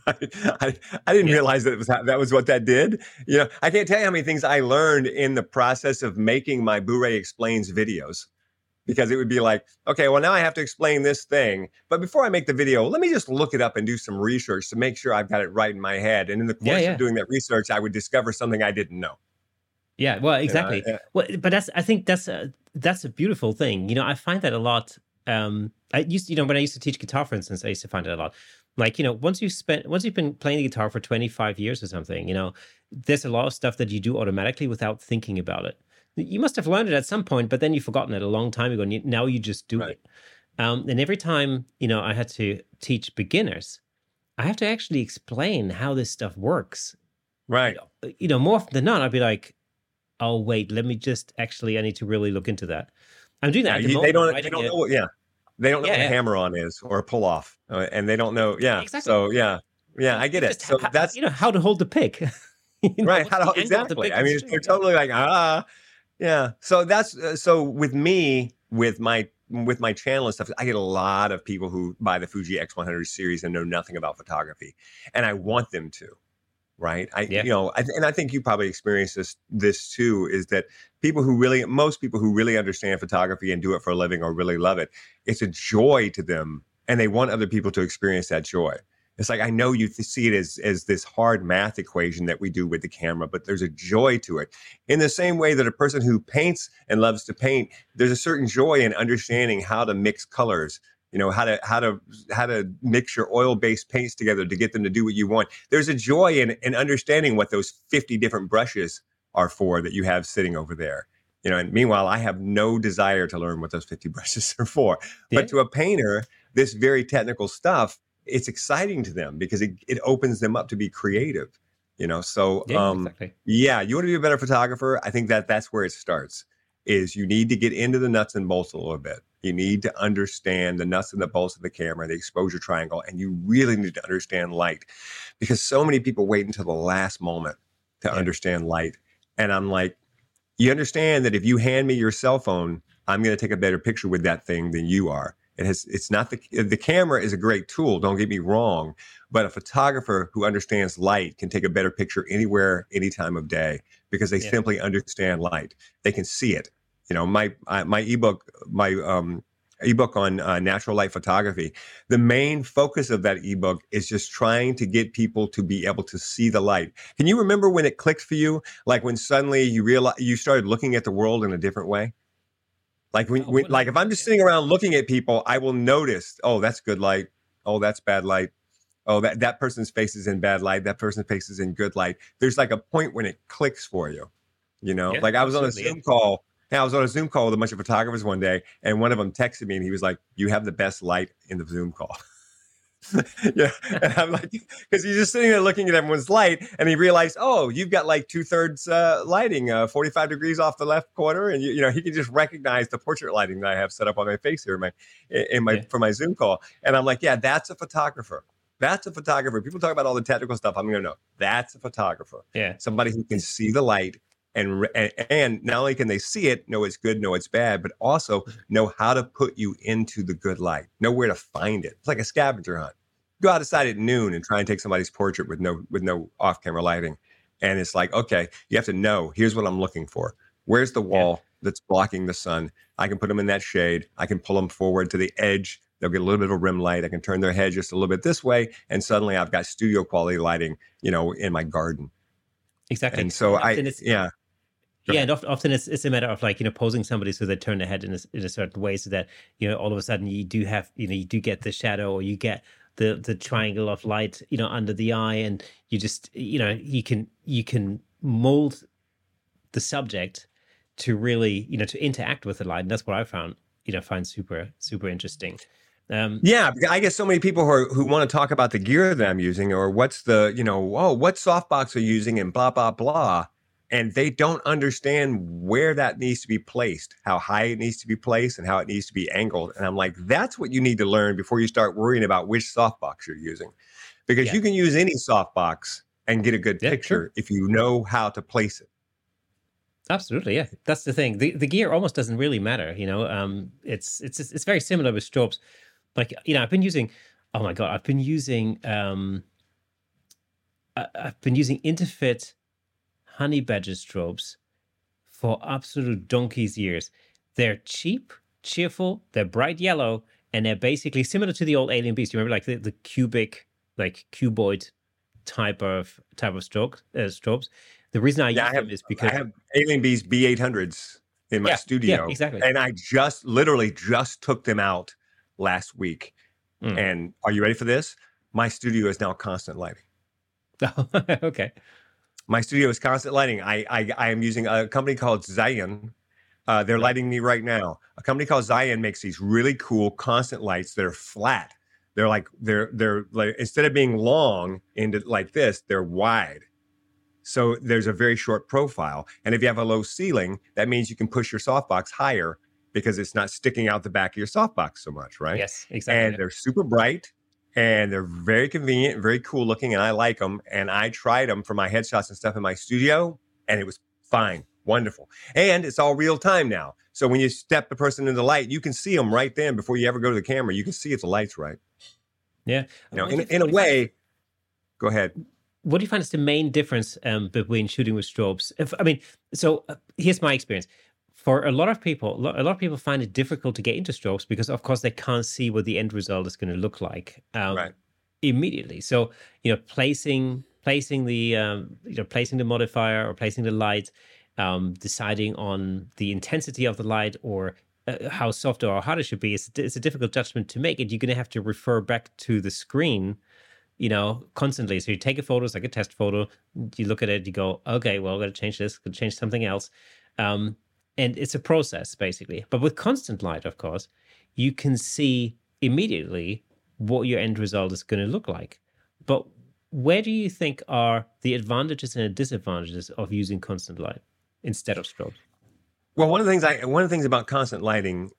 I, I, I didn't Yeah. realize that it was how, that was what that did. You know, I can't tell you how many things I learned in the process of making my Booray explains videos because it would be like, okay, well now I have to explain this thing, but before I make the video, let me just look it up and do some research to make sure I've got it right in my head. And in the course Yeah, yeah. of doing that research, I would discover something I didn't know. Yeah, well, exactly. yeah. Well, but that's I think that's a that's a beautiful thing. You know, I find that a lot. Um, I used, you know, when I used to teach guitar, for instance, I used to find it a lot. Like, you know, once you've spent once you've been playing the guitar for twenty five years or something, you know, there's a lot of stuff that you do automatically without thinking about it. You must have learned it at some point, but then you've forgotten it a long time ago, and you, now you just do Right. it. Um, and every time, you know, I had to teach beginners, I have to actually explain how this stuff works Right. you know, more often than not, I'd be like, "Oh, wait, let me just actually, I need to really look into that." I'm doing that. Yeah, the they don't. They don't know. What, yeah, they don't know Yeah, what yeah. a hammer on is or a pull off, uh, and they don't know. Yeah. Exactly. So yeah, yeah, I get it. So that's you know how to hold the pick. You know, right how to, angle of the exactly i mean they're totally like ah yeah so that's uh, so with me with my with my channel and stuff, I get a lot of people who buy the Fuji X100 series and know nothing about photography, and I want them to right? I yeah. you know, I, and I think you probably experience this this too is that people who really most people who really understand photography and do it for a living or really love it, it's a joy to them and they want other people to experience that joy. It's like I know you see it as as this hard math equation that we do with the camera, but there's a joy to it. In the same way that a person who paints and loves to paint, there's a certain joy in understanding how to mix colors, you know how to how to how to mix your oil-based paints together to get them to do what you want. There's a joy in in understanding what those 50 different brushes are for that you have sitting over there. You know and meanwhile i have no desire to learn what those 50 brushes are for. Yeah. but to a painter this very technical stuff it's exciting to them because it, it opens them up to be creative you know? So yeah, um exactly. yeah you want to be a better photographer? I think that that's where it starts is you need to get into the nuts and bolts a little bit you need to understand the nuts and the bolts of the camera, the exposure triangle, and you really need to understand light because so many people wait until the last moment to yeah. understand light. And I'm like, you understand that if you hand me your cell phone, I'm going to take a better picture with that thing than you are. It has, it's not the, the camera is a great tool. Don't get me wrong. But a photographer who understands light can take a better picture anywhere, any time of day because they yeah. simply understand light. They can see it you know my my ebook my um ebook on uh, natural light photography the main focus of that ebook is just trying to get people to be able to see the light. Can you remember when it clicked for you? Like when suddenly you realize you started looking at the world in a different way? Like when, oh, when like if i'm just sitting around looking at people i will notice oh that's good light. Oh that's bad light. Oh that that person's face is in bad light. That person's face is in good light. There's like a point when it clicks for you you know? Yeah, like i was on a zoom call I was on a Zoom call with a bunch of photographers one day, and one of them texted me and he was like, You have the best light in the Zoom call. yeah. And I'm like, because he's just sitting there looking at everyone's light, and he realized, oh, you've got like two thirds uh, lighting, uh, 45 degrees off the left corner, and you, you know he can just recognize the portrait lighting that I have set up on my face here in my in my yeah. for my Zoom call, and I'm like, yeah, that's a photographer. That's a photographer. People talk about all the technical stuff. I'm gonna know that's a photographer. Yeah, somebody who can see the light and and not only can they see it, know it's good, know it's bad, but also know how to put you into the good light, know where to find it. It's like a scavenger hunt. Go outside at noon and try and take somebody's portrait with no with no off camera lighting, and it's like okay, you have to know. Here's what I'm looking for. Where's the wall yeah. that's blocking the sun? I can put them in that shade. I can pull them forward to the edge. They'll get a little bit of a rim light. I can turn their head just a little bit this way, and suddenly I've got studio quality lighting, you know, in my garden. Exactly. And so I, it's, yeah, yeah, and often it's, it's a matter of like you know posing somebody so they turn their head in a, in a certain way so that you know all of a sudden you do have you know you do get the shadow or you get the the triangle of light you know under the eye and you just you know you can you can mold the subject to really you know to interact with the light and that's what I found you know find super super interesting. Um, yeah, I guess so many people who are, who want to talk about the gear that I'm using or what's the you know oh what softbox are you using and blah blah blah and they don't understand where that needs to be placed, how high it needs to be placed, and how it needs to be angled. And I'm like, that's what you need to learn before you start worrying about which softbox you're using, because yeah. you can use any softbox and get a good yeah, picture sure. if you know how to place it. Absolutely, yeah. That's the thing. The the gear almost doesn't really matter. You know, um, it's it's it's very similar with strobes. Like you know, I've been using. Oh my god, I've been using. Um, I, I've been using Interfit honey badger strobes for absolute donkey's years. They're cheap, cheerful, they're bright yellow, and they're basically similar to the old AlienBees. You remember, like the, the cubic, like cuboid type of type of stroke uh, strobes. The reason I yeah, use I have, them is because I have AlienBees B800s in my yeah, studio, yeah, exactly, and I just literally just took them out last week. Mm. And are you ready for this? My studio is now constant lighting. okay my studio is constant lighting. I I, I am using a company called Zion. Uh, they're lighting me right now. A company called Zion makes these really cool constant lights that are flat. They're like they're they're like instead of being long into like this, they're wide. So there's a very short profile. And if you have a low ceiling, that means you can push your softbox higher because it's not sticking out the back of your softbox so much, right? Yes, exactly. And they're super bright and they're very convenient, very cool looking, and I like them. And I tried them for my headshots and stuff in my studio, and it was fine. Wonderful. And it's all real time now. So when you step the person in the light, you can see them right then before you ever go to the camera. You can see if the light's right. Yeah. You know, in, in a way, go ahead. What do you find is the main difference um, between shooting with strobes? If, I mean, so uh, here's my experience. For a lot of people, a lot of people find it difficult to get into strobes because, of course, they can't see what the end result is going to look like um, right. immediately. So, you know, placing placing the um, you know placing the modifier or placing the light, um, deciding on the intensity of the light or uh, how soft or hard it should be, it's, it's a difficult judgment to make, and you're going to have to refer back to the screen you know, constantly. So you take a photo, it's like a test photo. You look at it, you go, okay, well, I'm going to change this, going to change something else. Um, and it's a process basically. But with constant light, of course, you can see immediately what your end result is going to look like. But where do you think are the advantages and disadvantages of using constant light instead of strobes? Well, one of the things I one of the things about constant lighting,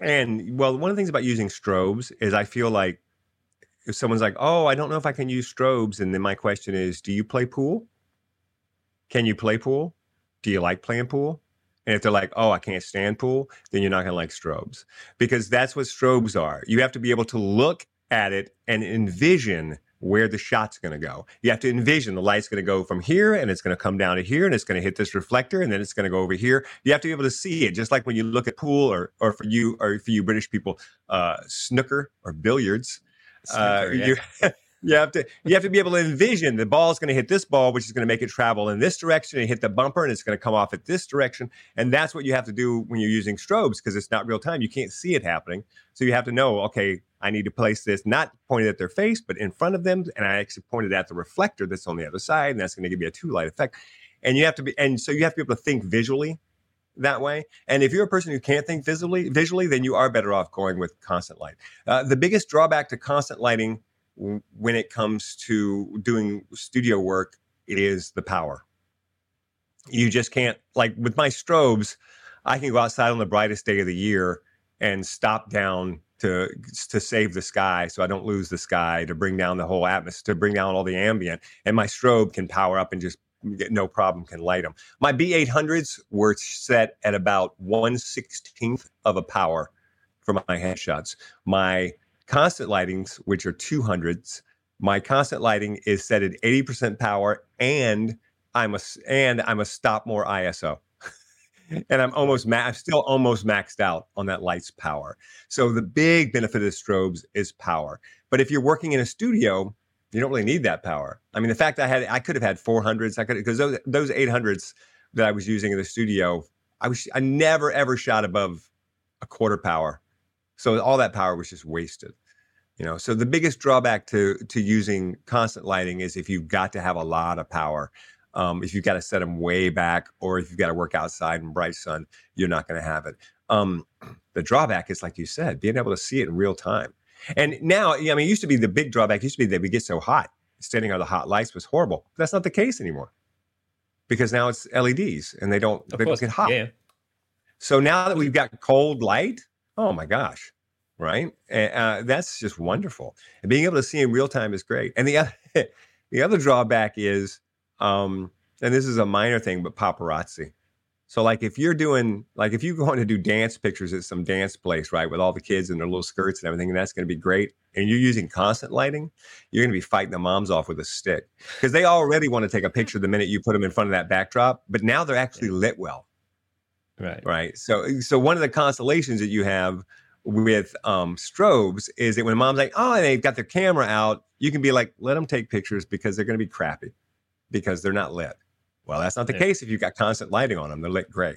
and well, one of the things about using strobes is I feel like if someone's like, "Oh, I don't know if I can use strobes," and then my question is, "Do you play pool? Can you play pool? Do you like playing pool?" And if they're like, "Oh, I can't stand pool," then you're not going to like strobes because that's what strobes are. You have to be able to look at it and envision where the shot's going to go. You have to envision the light's going to go from here and it's going to come down to here and it's going to hit this reflector and then it's going to go over here. You have to be able to see it, just like when you look at pool or or for you or for you British people, uh, snooker or billiards. Uh, Snooker, yeah. you, have to you have to be able to envision the ball is going to hit this ball, which is going to make it travel in this direction and hit the bumper, and it's going to come off at this direction. And that's what you have to do when you're using strobes because it's not real time. You can't see it happening, so you have to know. Okay, I need to place this not pointed at their face, but in front of them, and I actually pointed at the reflector that's on the other side, and that's going to give you a two light effect. And you have to be, and so you have to be able to think visually that way. And if you're a person who can't think visually, visually, then you are better off going with constant light. Uh, the biggest drawback to constant lighting when it comes to doing studio work it is the power. You just can't like with my strobes. I can go outside on the brightest day of the year and stop down to to save the sky so I don't lose the sky to bring down the whole atmosphere to bring down all the ambient and my strobe can power up and just no problem can light them. My B800s were set at about 1 16th of a power for my headshots. My constant lightings, which are 200s, my constant lighting is set at 80% power and I'm a and I'm a stop more ISO. and I'm almost ma- I'm still almost maxed out on that light's power. So the big benefit of the strobes is power. But if you're working in a studio, you don't really need that power. I mean, the fact I had I could have had 400s. I could because those those 800s that I was using in the studio, I was I never ever shot above a quarter power. So all that power was just wasted. You know, so the biggest drawback to to using constant lighting is if you've got to have a lot of power. Um, if you've got to set them way back, or if you've got to work outside in bright sun, you're not going to have it. Um, the drawback is, like you said, being able to see it in real time. And now, I mean, it used to be the big drawback used to be that we get so hot. Standing under the hot lights was horrible. That's not the case anymore because now it's LEDs and they don't Of they don't get hot. yeah. So now that we've got cold light, oh my gosh, right? And, uh, that's just wonderful. And being able to see in real time is great. And the other, the other drawback is, um, and this is a minor thing, but paparazzi. So like if you're doing like if you're going to do dance pictures at some dance place, right, with all the kids and their little skirts and everything, and that's going to be great. And you're using constant lighting, you're going to be fighting the moms off with a stick because they already want to take a picture the minute you put them in front of that backdrop. But now they're actually lit well Right. right so so one of the constellations that you have with um strobes is that when mom's like oh and they've got their camera out you can be like let them take pictures because they're going to be crappy because they're not lit well that's not the Yeah. case if you've got constant lighting on them they're lit gray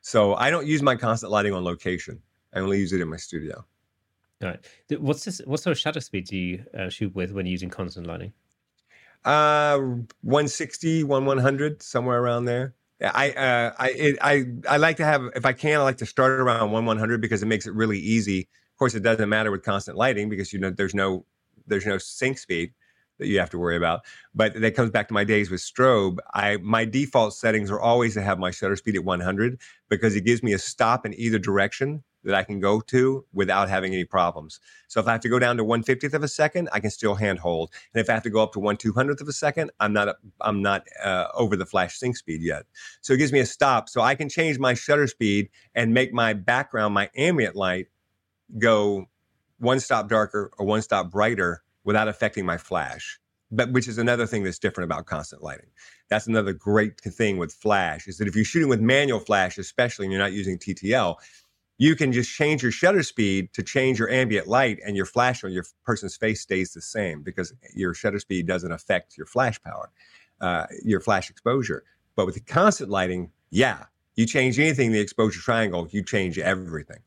so i don't use my constant lighting on location i only use it in my studio All right. What's this? What sort of shutter speed do you uh, shoot with when using constant lighting? uh 160 one 100 somewhere around there I uh, I it, I I like to have if I can I like to start around one 100 because it makes it really easy. Of course, it doesn't matter with constant lighting because you know there's no there's no sync speed that you have to worry about. But that comes back to my days with strobe. I my default settings are always to have my shutter speed at 100 because it gives me a stop in either direction that I can go to without having any problems. So if I have to go down to 150th of a second, I can still handhold. And if I have to go up to 1 200th of a second, I'm not I'm not uh, over the flash sync speed yet. So it gives me a stop. So I can change my shutter speed and make my background, my ambient light, go one stop darker or one stop brighter without affecting my flash. But which is another thing that's different about constant lighting. That's another great thing with flash is that if you're shooting with manual flash, especially and you're not using TTL, you can just change your shutter speed to change your ambient light and your flash on your person's face stays the same because your shutter speed doesn't affect your flash power, uh, your flash exposure. But with the constant lighting, yeah, you change anything in the exposure triangle, you change everything.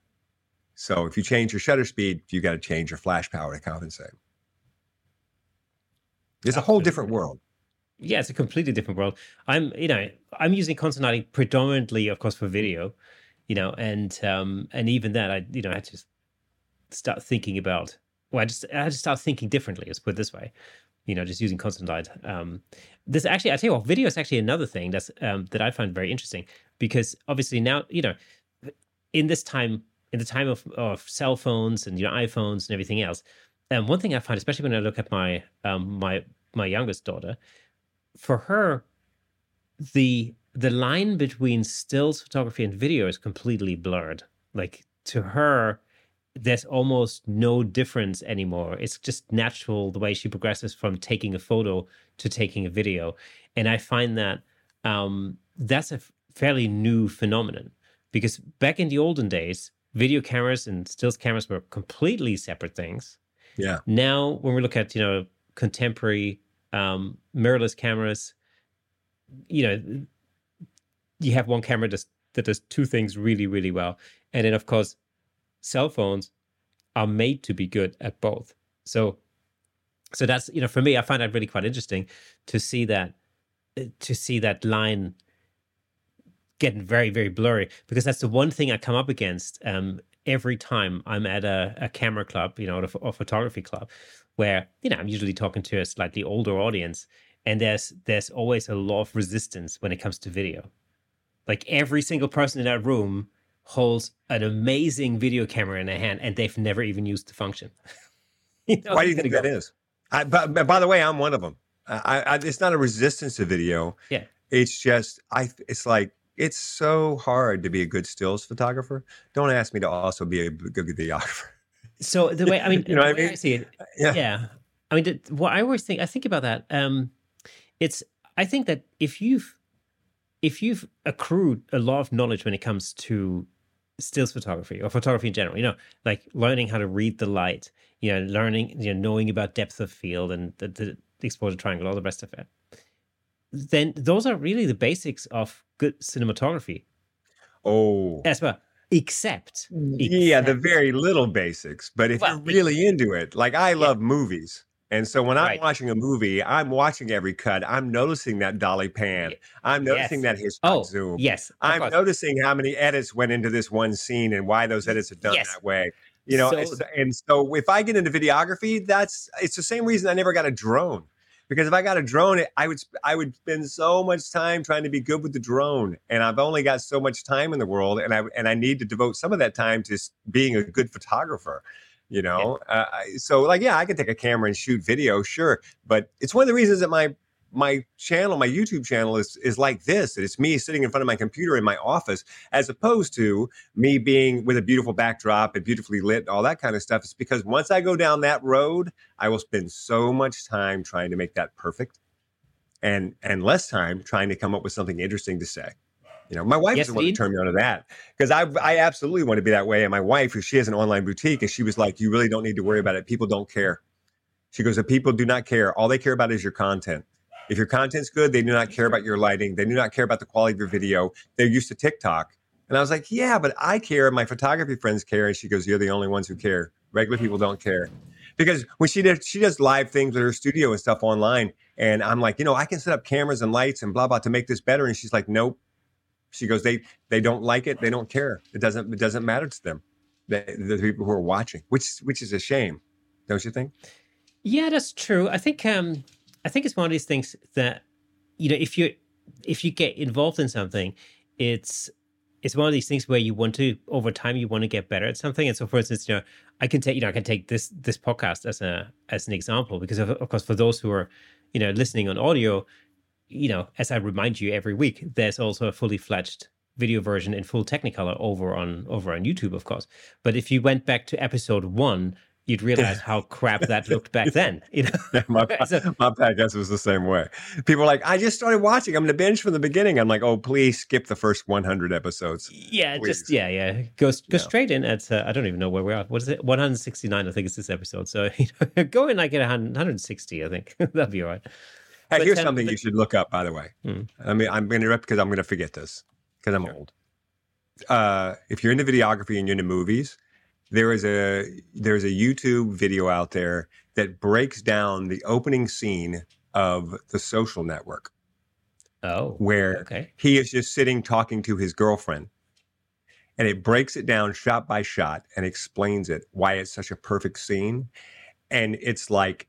So if you change your shutter speed, you got to change your flash power to compensate. It's a whole different world. Yeah, it's a completely different world. I'm, you know, I'm using constant lighting predominantly, of course, for video you know, and um, and even then, I you know, I had to start thinking about. Well, I just I had to start thinking differently. Let's put it this way, you know, just using constant light. Um, this actually, I tell you what, video is actually another thing that's um, that I find very interesting because obviously now, you know, in this time, in the time of, of cell phones and you know iPhones and everything else, and um, one thing I find, especially when I look at my um, my my youngest daughter, for her, the the line between stills photography and video is completely blurred. Like to her, there's almost no difference anymore. It's just natural the way she progresses from taking a photo to taking a video. And I find that um, that's a fairly new phenomenon because back in the olden days, video cameras and stills cameras were completely separate things. Yeah. Now, when we look at, you know, contemporary um, mirrorless cameras, you know, you have one camera that, that does two things really, really well. And then, of course, cell phones are made to be good at both. So, so that's you know, for me, I find that really quite interesting to see that to see that line getting very, very blurry because that's the one thing I come up against um, every time I'm at a, a camera club, you know, or a photography club, where you know I'm usually talking to a slightly older audience, and there's there's always a lot of resistance when it comes to video like every single person in that room holds an amazing video camera in their hand and they've never even used the function. you know, Why do you think go. that is? I, but, but, by the way, I'm one of them. I, I, it's not a resistance to video. Yeah. It's just I. It's like it's so hard to be a good stills photographer. Don't ask me to also be a good videographer. So the way I mean, you know, I, mean? I see it. Yeah. yeah. I mean, what I always think, I think about that. Um, it's I think that if you've if you've accrued a lot of knowledge when it comes to stills photography or photography in general, you know, like learning how to read the light, you know, learning, you know, knowing about depth of field and the, the exposure triangle, all the rest of it, then those are really the basics of good cinematography. Oh, as well. Except, except, yeah, the very little basics. But if well, you're really into it, like I love yeah. movies, and so when I'm right. watching a movie, I'm watching every cut. I'm noticing that dolly pan. I'm noticing yes. that his oh, zoom. Yes. I'm course. noticing how many edits went into this one scene and why those edits are done yes. that way. You know, so, and so if I get into videography, that's it's the same reason I never got a drone. Because if I got a drone, I would I would spend so much time trying to be good with the drone, and I've only got so much time in the world, and I and I need to devote some of that time to being a good photographer you know yeah. uh, so like yeah i can take a camera and shoot video sure but it's one of the reasons that my my channel my youtube channel is is like this it's me sitting in front of my computer in my office as opposed to me being with a beautiful backdrop and beautifully lit all that kind of stuff it's because once i go down that road i will spend so much time trying to make that perfect and and less time trying to come up with something interesting to say you know, my wife yes, is the one who turned me on to that because I I absolutely want to be that way. And my wife, who she has an online boutique, and she was like, "You really don't need to worry about it. People don't care." She goes, "The people do not care. All they care about is your content. If your content's good, they do not care about your lighting. They do not care about the quality of your video. They're used to TikTok." And I was like, "Yeah, but I care. My photography friends care." And she goes, "You're the only ones who care. Regular people don't care." Because when she does, she does live things with her studio and stuff online, and I'm like, you know, I can set up cameras and lights and blah blah to make this better. And she's like, "Nope." She goes, they they don't like it. They don't care. It doesn't it doesn't matter to them. The, the people who are watching, which which is a shame, don't you think? Yeah, that's true. I think um I think it's one of these things that you know if you if you get involved in something, it's it's one of these things where you want to over time you want to get better at something. And so, for instance, you know, I can take you know I can take this this podcast as a as an example because of, of course for those who are you know listening on audio, you know, as I remind you every week, there's also a fully fledged video version in full Technicolor over on over on YouTube, of course. But if you went back to episode one, you'd realize how crap that looked back then. You know, yeah, my, so, my podcast was the same way. People are like, I just started watching. I'm going to binge from the beginning. I'm like, oh, please skip the first 100 episodes. Yeah, please. just yeah, yeah. Go go yeah. straight in at uh, I don't even know where we are. What is it? 169, I think it's this episode. So you know, go in like at 160. I think that'll be all right. Hey, but here's something you should look up, by the way. Hmm. I mean, I'm going to interrupt because I'm going to forget this because I'm sure. old. Uh, if you're into videography and you're into movies, there is a there's a YouTube video out there that breaks down the opening scene of The Social Network. Oh, where okay. he is just sitting talking to his girlfriend, and it breaks it down shot by shot and explains it why it's such a perfect scene, and it's like.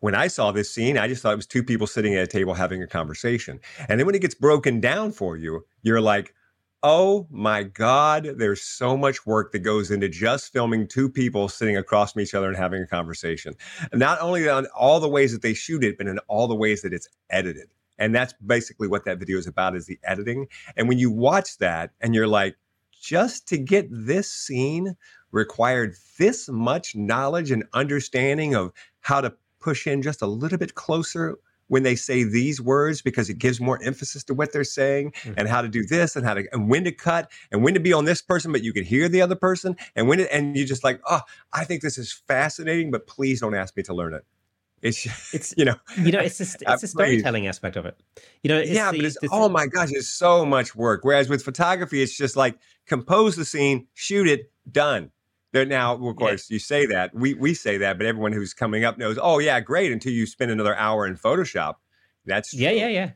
When I saw this scene, I just thought it was two people sitting at a table having a conversation. And then when it gets broken down for you, you're like, Oh my God, there's so much work that goes into just filming two people sitting across from each other and having a conversation. Not only on all the ways that they shoot it, but in all the ways that it's edited. And that's basically what that video is about is the editing. And when you watch that and you're like, just to get this scene required this much knowledge and understanding of how to push in just a little bit closer when they say these words because it gives more emphasis to what they're saying mm-hmm. and how to do this and how to and when to cut and when to be on this person but you can hear the other person and when it, and you just like oh I think this is fascinating but please don't ask me to learn it. It's it's you know you know it's just, it's the storytelling aspect of it. You know yeah, the, but it's oh my gosh, it's so much work. Whereas with photography, it's just like compose the scene, shoot it, done. There now, of course, you say that we we say that, but everyone who's coming up knows. Oh yeah, great. Until you spend another hour in Photoshop, that's true. yeah, yeah, yeah.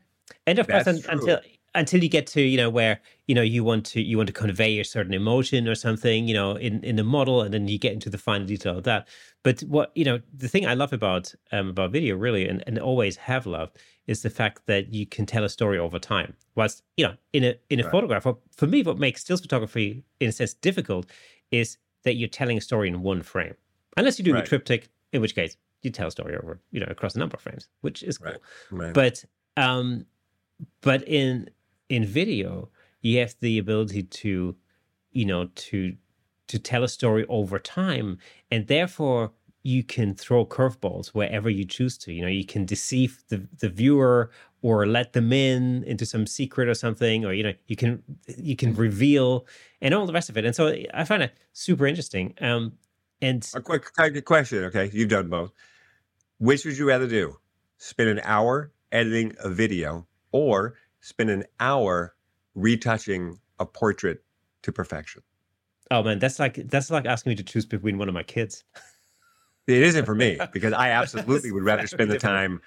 And of course, un- until until you get to you know where you know you want to you want to convey a certain emotion or something you know in in the model and then you get into the fine detail of that but what you know the thing i love about um about video really and, and always have loved is the fact that you can tell a story over time whilst you know in a in a right. photograph for me what makes stills photography in a sense difficult is that you're telling a story in one frame. Unless you do right. the triptych, in which case you tell a story over, you know, across a number of frames, which is cool. Right. Right. But um but in in video, you have the ability to, you know, to to tell a story over time and therefore you can throw curveballs wherever you choose to. You know, you can deceive the, the viewer or let them in into some secret or something, or you know, you can you can reveal and all the rest of it. And so I find it super interesting. Um, and a quick, quick question. Okay, you've done both. Which would you rather do? Spend an hour editing a video, or spend an hour retouching a portrait to perfection? Oh man, that's like that's like asking me to choose between one of my kids. It isn't for me because I absolutely would rather spend the time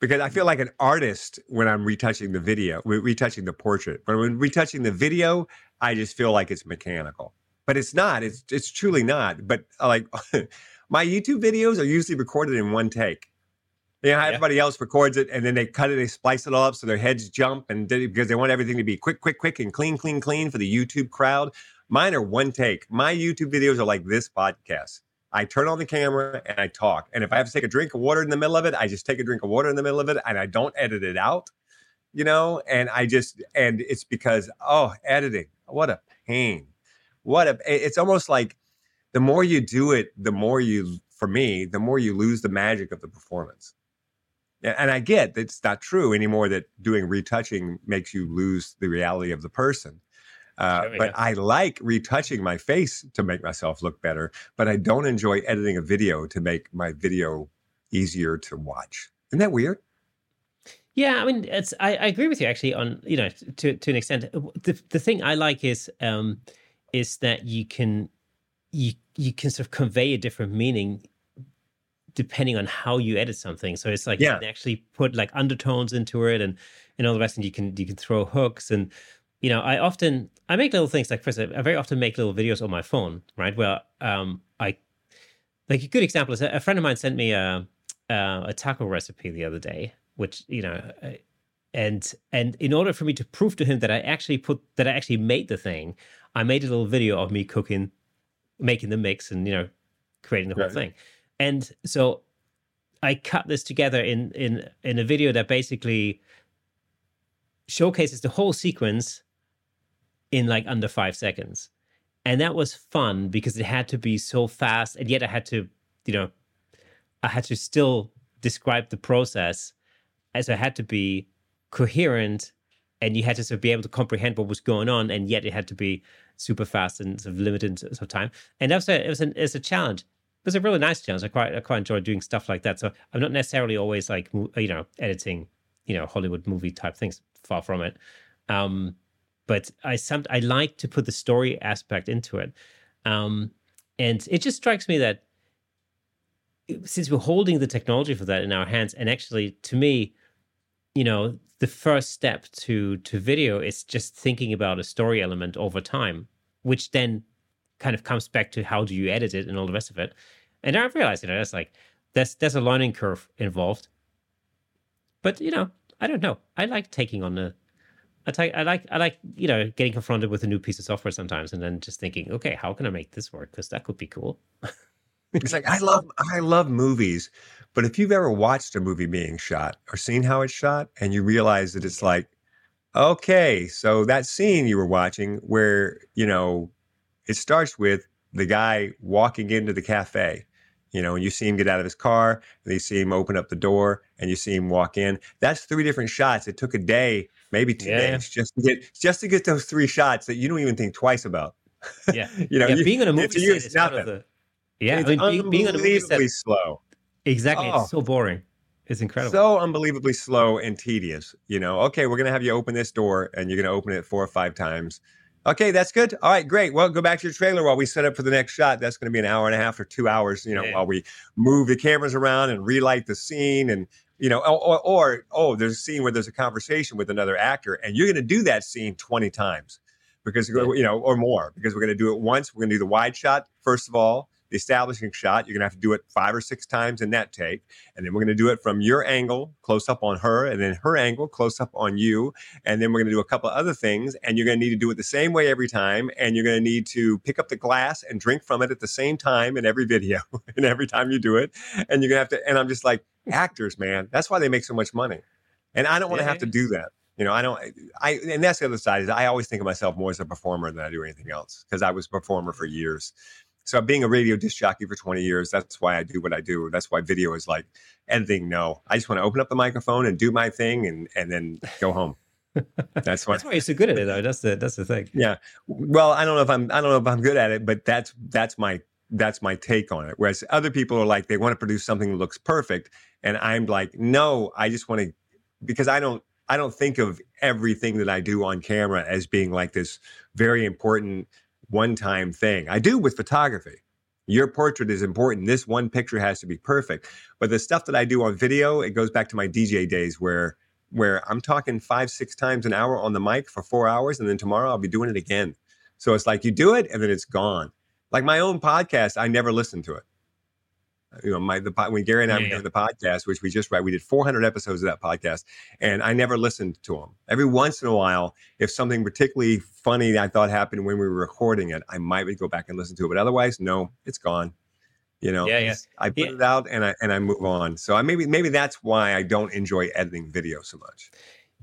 because I feel like an artist when I'm retouching the video, retouching the portrait. But when retouching the video, I just feel like it's mechanical. But it's not. It's it's truly not. But uh, like my YouTube videos are usually recorded in one take. You know, yeah. everybody else records it and then they cut it, they splice it all up so their heads jump and because they want everything to be quick, quick, quick and clean, clean, clean for the YouTube crowd. Mine are one take. My YouTube videos are like this podcast. I turn on the camera and I talk. And if I have to take a drink of water in the middle of it, I just take a drink of water in the middle of it and I don't edit it out, you know? And I just, and it's because, oh, editing, what a pain. What a, it's almost like the more you do it, the more you, for me, the more you lose the magic of the performance. And I get it's not true anymore that doing retouching makes you lose the reality of the person. Uh, but I like retouching my face to make myself look better, but I don't enjoy editing a video to make my video easier to watch. Isn't that weird? Yeah, I mean, it's I, I agree with you actually on you know to to an extent. The the thing I like is um is that you can you you can sort of convey a different meaning depending on how you edit something. So it's like yeah. you can actually put like undertones into it and and all the rest, and you can you can throw hooks and you know, I often I make little things like first, I very often make little videos on my phone, right? Where um, I like a good example is a friend of mine sent me a a, a taco recipe the other day, which you know, and and in order for me to prove to him that I actually put that I actually made the thing, I made a little video of me cooking, making the mix, and you know, creating the whole Right. thing. And so I cut this together in in in a video that basically showcases the whole sequence in like under five seconds. And that was fun because it had to be so fast, and yet I had to, you know, I had to still describe the process as I had to be coherent and you had to sort of be able to comprehend what was going on, and yet it had to be super fast and sort of limited sort of time. And that was a, it was an, it's a challenge. It was a really nice challenge. I quite I quite enjoy doing stuff like that. So I'm not necessarily always like you know editing you know Hollywood movie type things. Far from it. Um, but I some I like to put the story aspect into it, um, and it just strikes me that since we're holding the technology for that in our hands, and actually to me, you know, the first step to to video is just thinking about a story element over time, which then kind of comes back to how do you edit it and all the rest of it. And I've realized, you know, that's like there's there's a learning curve involved. But you know, I don't know. I like taking on the I, like I like you know getting confronted with a new piece of software sometimes, and then just thinking, okay, how can I make this work? Because that could be cool. It's like I love I love movies, but if you've ever watched a movie being shot or seen how it's shot, and you realize that it's like, okay, so that scene you were watching where you know it starts with the guy walking into the cafe, you know, and you see him get out of his car, and you see him open up the door, and you see him walk in. That's three different shots. It took a day, maybe two Yeah. days, just to get just to get those three shots that you don't even think twice about. Yeah, you know, yeah, you- being on a movie set is kind of nothing. the yeah. it's I mean, being, being on a movie set unbelievably slow. exactly. Oh. It's so boring. It's incredible. So unbelievably slow and tedious. You know, okay, we're gonna have you open this door and you're gonna open it four or five times. Okay, that's good. All right, great. Well, go back to your trailer while we set up for the next shot. That's going to be an hour and a half or two hours, you know, Yeah. while we move the cameras around and relight the scene. And, you know, or, or, or, oh, there's a scene where there's a conversation with another actor and you're going to do that scene 20 times because, you know, or more because we're going to do it once. We're going to do the wide shot, first of all, the establishing shot. You're going to have to do it five or six times in that take. And then we're going to do it from your angle, close up on her, and then her angle, close up on you. And then we're going to do a couple of other things. And you're going to need to do it the same way every time. And you're going to need to pick up the glass and drink from it at the same time in every video and every time you do it. And you're going to have to, and I'm just like, actors, man, that's why they make so much money. And I don't want to Yeah, have to do that. You know, I don't, I, and that's the other side is I always think of myself more as a performer than I do anything else because I was a performer for years. So being a radio disc jockey for 20 years, that's why I do what I do. That's why video is like editing. No, I just want to open up the microphone and do my thing and and then go home. That's what. That's why you're so good at it, though. That's the that's the thing. Yeah. Well, I don't know if I'm I don't know if I'm good at it, but that's that's my that's my take on it. Whereas other people are like they want to produce something that looks perfect, and I'm like, no, I just want to because I don't I don't think of everything that I do on camera as being like this very important one time thing. I do with photography. Your portrait is important. This one picture has to be perfect. But the stuff that I do on video, it goes back to my DJ days where where I'm talking five, six times an hour on the mic for four hours, and then tomorrow I'll be doing it again. So it's like you do it and then it's gone. Like my own podcast, I never listened to it. You know, my the when Gary and I Yeah, were doing the podcast, which we just right, we did 400 episodes of that podcast, and I never listened to them. Every once in a while, if something particularly funny I thought happened when we were recording it, I might go back and listen to it. But otherwise, no, it's gone. You know, Yeah, yeah. I put Yeah. it out and I and I move on. So I maybe maybe that's why I don't enjoy editing video so much.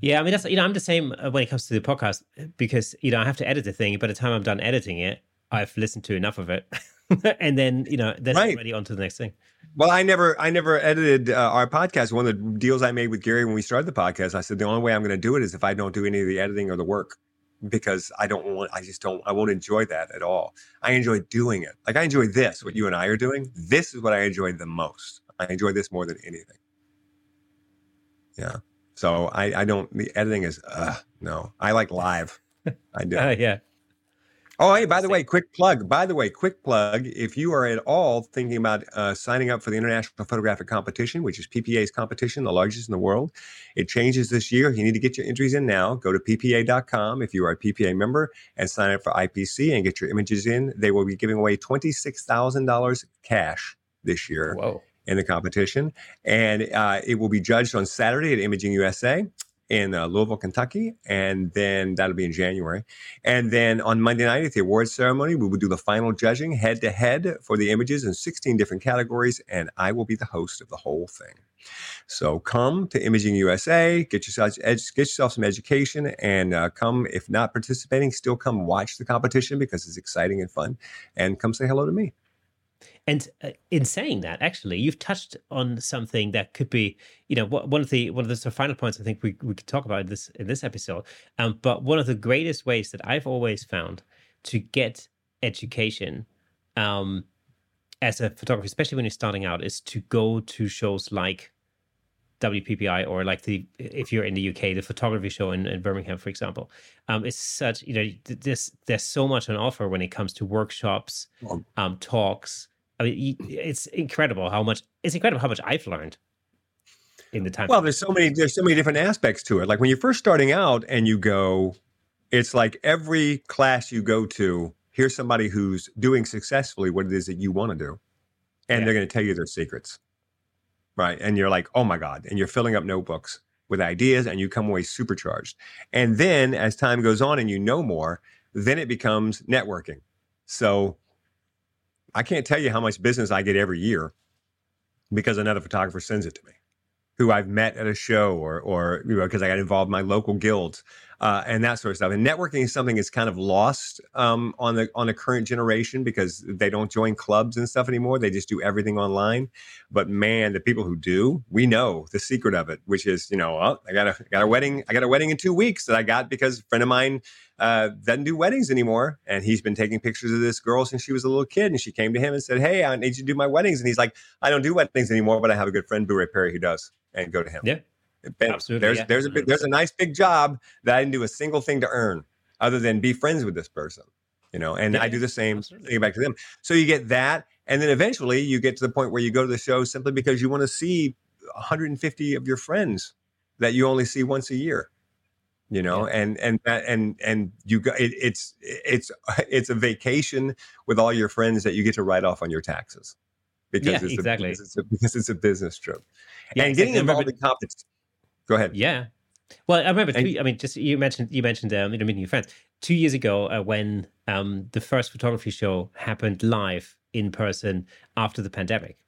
Yeah, I mean that's you know I'm the same uh, when it comes to the podcast because you know I have to edit the thing. By the time I'm done editing it, I've listened to enough of it, and then you know that's Right. already on to the next thing. Well, I never, I never edited uh, our podcast. One of the deals I made with Gary when we started the podcast, I said the only way I'm going to do it is if I don't do any of the editing or the work, because I don't want, I just don't, I won't enjoy that at all. I enjoy doing it. Like I enjoy this, what you and I are doing. This is what I enjoy the most. I enjoy this more than anything. Yeah. So I, I don't. The editing is, uh, no. I like live. I do. Uh, yeah, Oh, hey, by the way, quick plug. By the way, quick plug. If you are at all thinking about uh, signing up for the International Photographic Competition, which is PPA's competition, the largest in the world, it changes this year. You need to get your entries in now. Go to ppa.com if you are a PPA member and sign up for IPC and get your images in. They will be giving away $26,000 cash this year whoa, in the competition. And uh, it will be judged on Saturday at Imaging USA. In uh, Louisville, Kentucky, and then that'll be in January. And then on Monday night at the awards ceremony, we will do the final judging head to head for the images in 16 different categories, and I will be the host of the whole thing. So come to Imaging USA, get yourself get yourself some education, and uh, come if not participating, still come watch the competition because it's exciting and fun, and come say hello to me. And uh, in saying that, actually, you've touched on something that could be, you know, one of the one of the sort of final points I think we, we could talk about in this in this episode. Um, but one of the greatest ways that I've always found to get education, um, as a photographer, especially when you're starting out, is to go to shows like WPPI or like the if you're in the UK, the photography show in, in Birmingham, for example. Um, it's such you know this there's so much on offer when it comes to workshops, um, talks. I mean, it's incredible how much it's incredible how much I've learned in the time. Well, there's so many there's so many different aspects to it. Like when you're first starting out and you go, it's like every class you go to, here's somebody who's doing successfully what it is that you want to do, and yeah. they're going to tell you their secrets right? And you're like, oh my God. And you're filling up notebooks with ideas and you come away supercharged. And then as time goes on and you know more, then it becomes networking. So I can't tell you how much business I get every year because another photographer sends it to me who I've met at a show or or you know because I got involved in my local guilds uh, and that sort of stuff. And networking is something that's kind of lost um, on the on the current generation because they don't join clubs and stuff anymore. They just do everything online. But man, the people who do, we know the secret of it, which is you know, oh, I got a got a wedding. I got a wedding in two weeks that I got because a friend of mine uh, doesn't do weddings anymore, and he's been taking pictures of this girl since she was a little kid. And she came to him and said, "Hey, I need you to do my weddings." And he's like, "I don't do weddings anymore, but I have a good friend, Ray Perry, who does." And go to him. Yeah. Absolutely. There's yeah. there's a big, there's a nice big job that I didn't do a single thing to earn other than be friends with this person. You know, and yeah, I do the same absolutely. thing back to them. So you get that, and then eventually you get to the point where you go to the show simply because you want to see 150 of your friends that you only see once a year you know yeah. and and that and and you go it, it's it's it's a vacation with all your friends that you get to write off on your taxes because yeah, it's exactly a, because, it's a, because it's a business trip and getting involved in competition Go ahead. Yeah. Well, I remember. Two, I mean, just you mentioned you mentioned um, you know meeting your friends two years ago uh, when um, the first photography show happened live in person after the pandemic.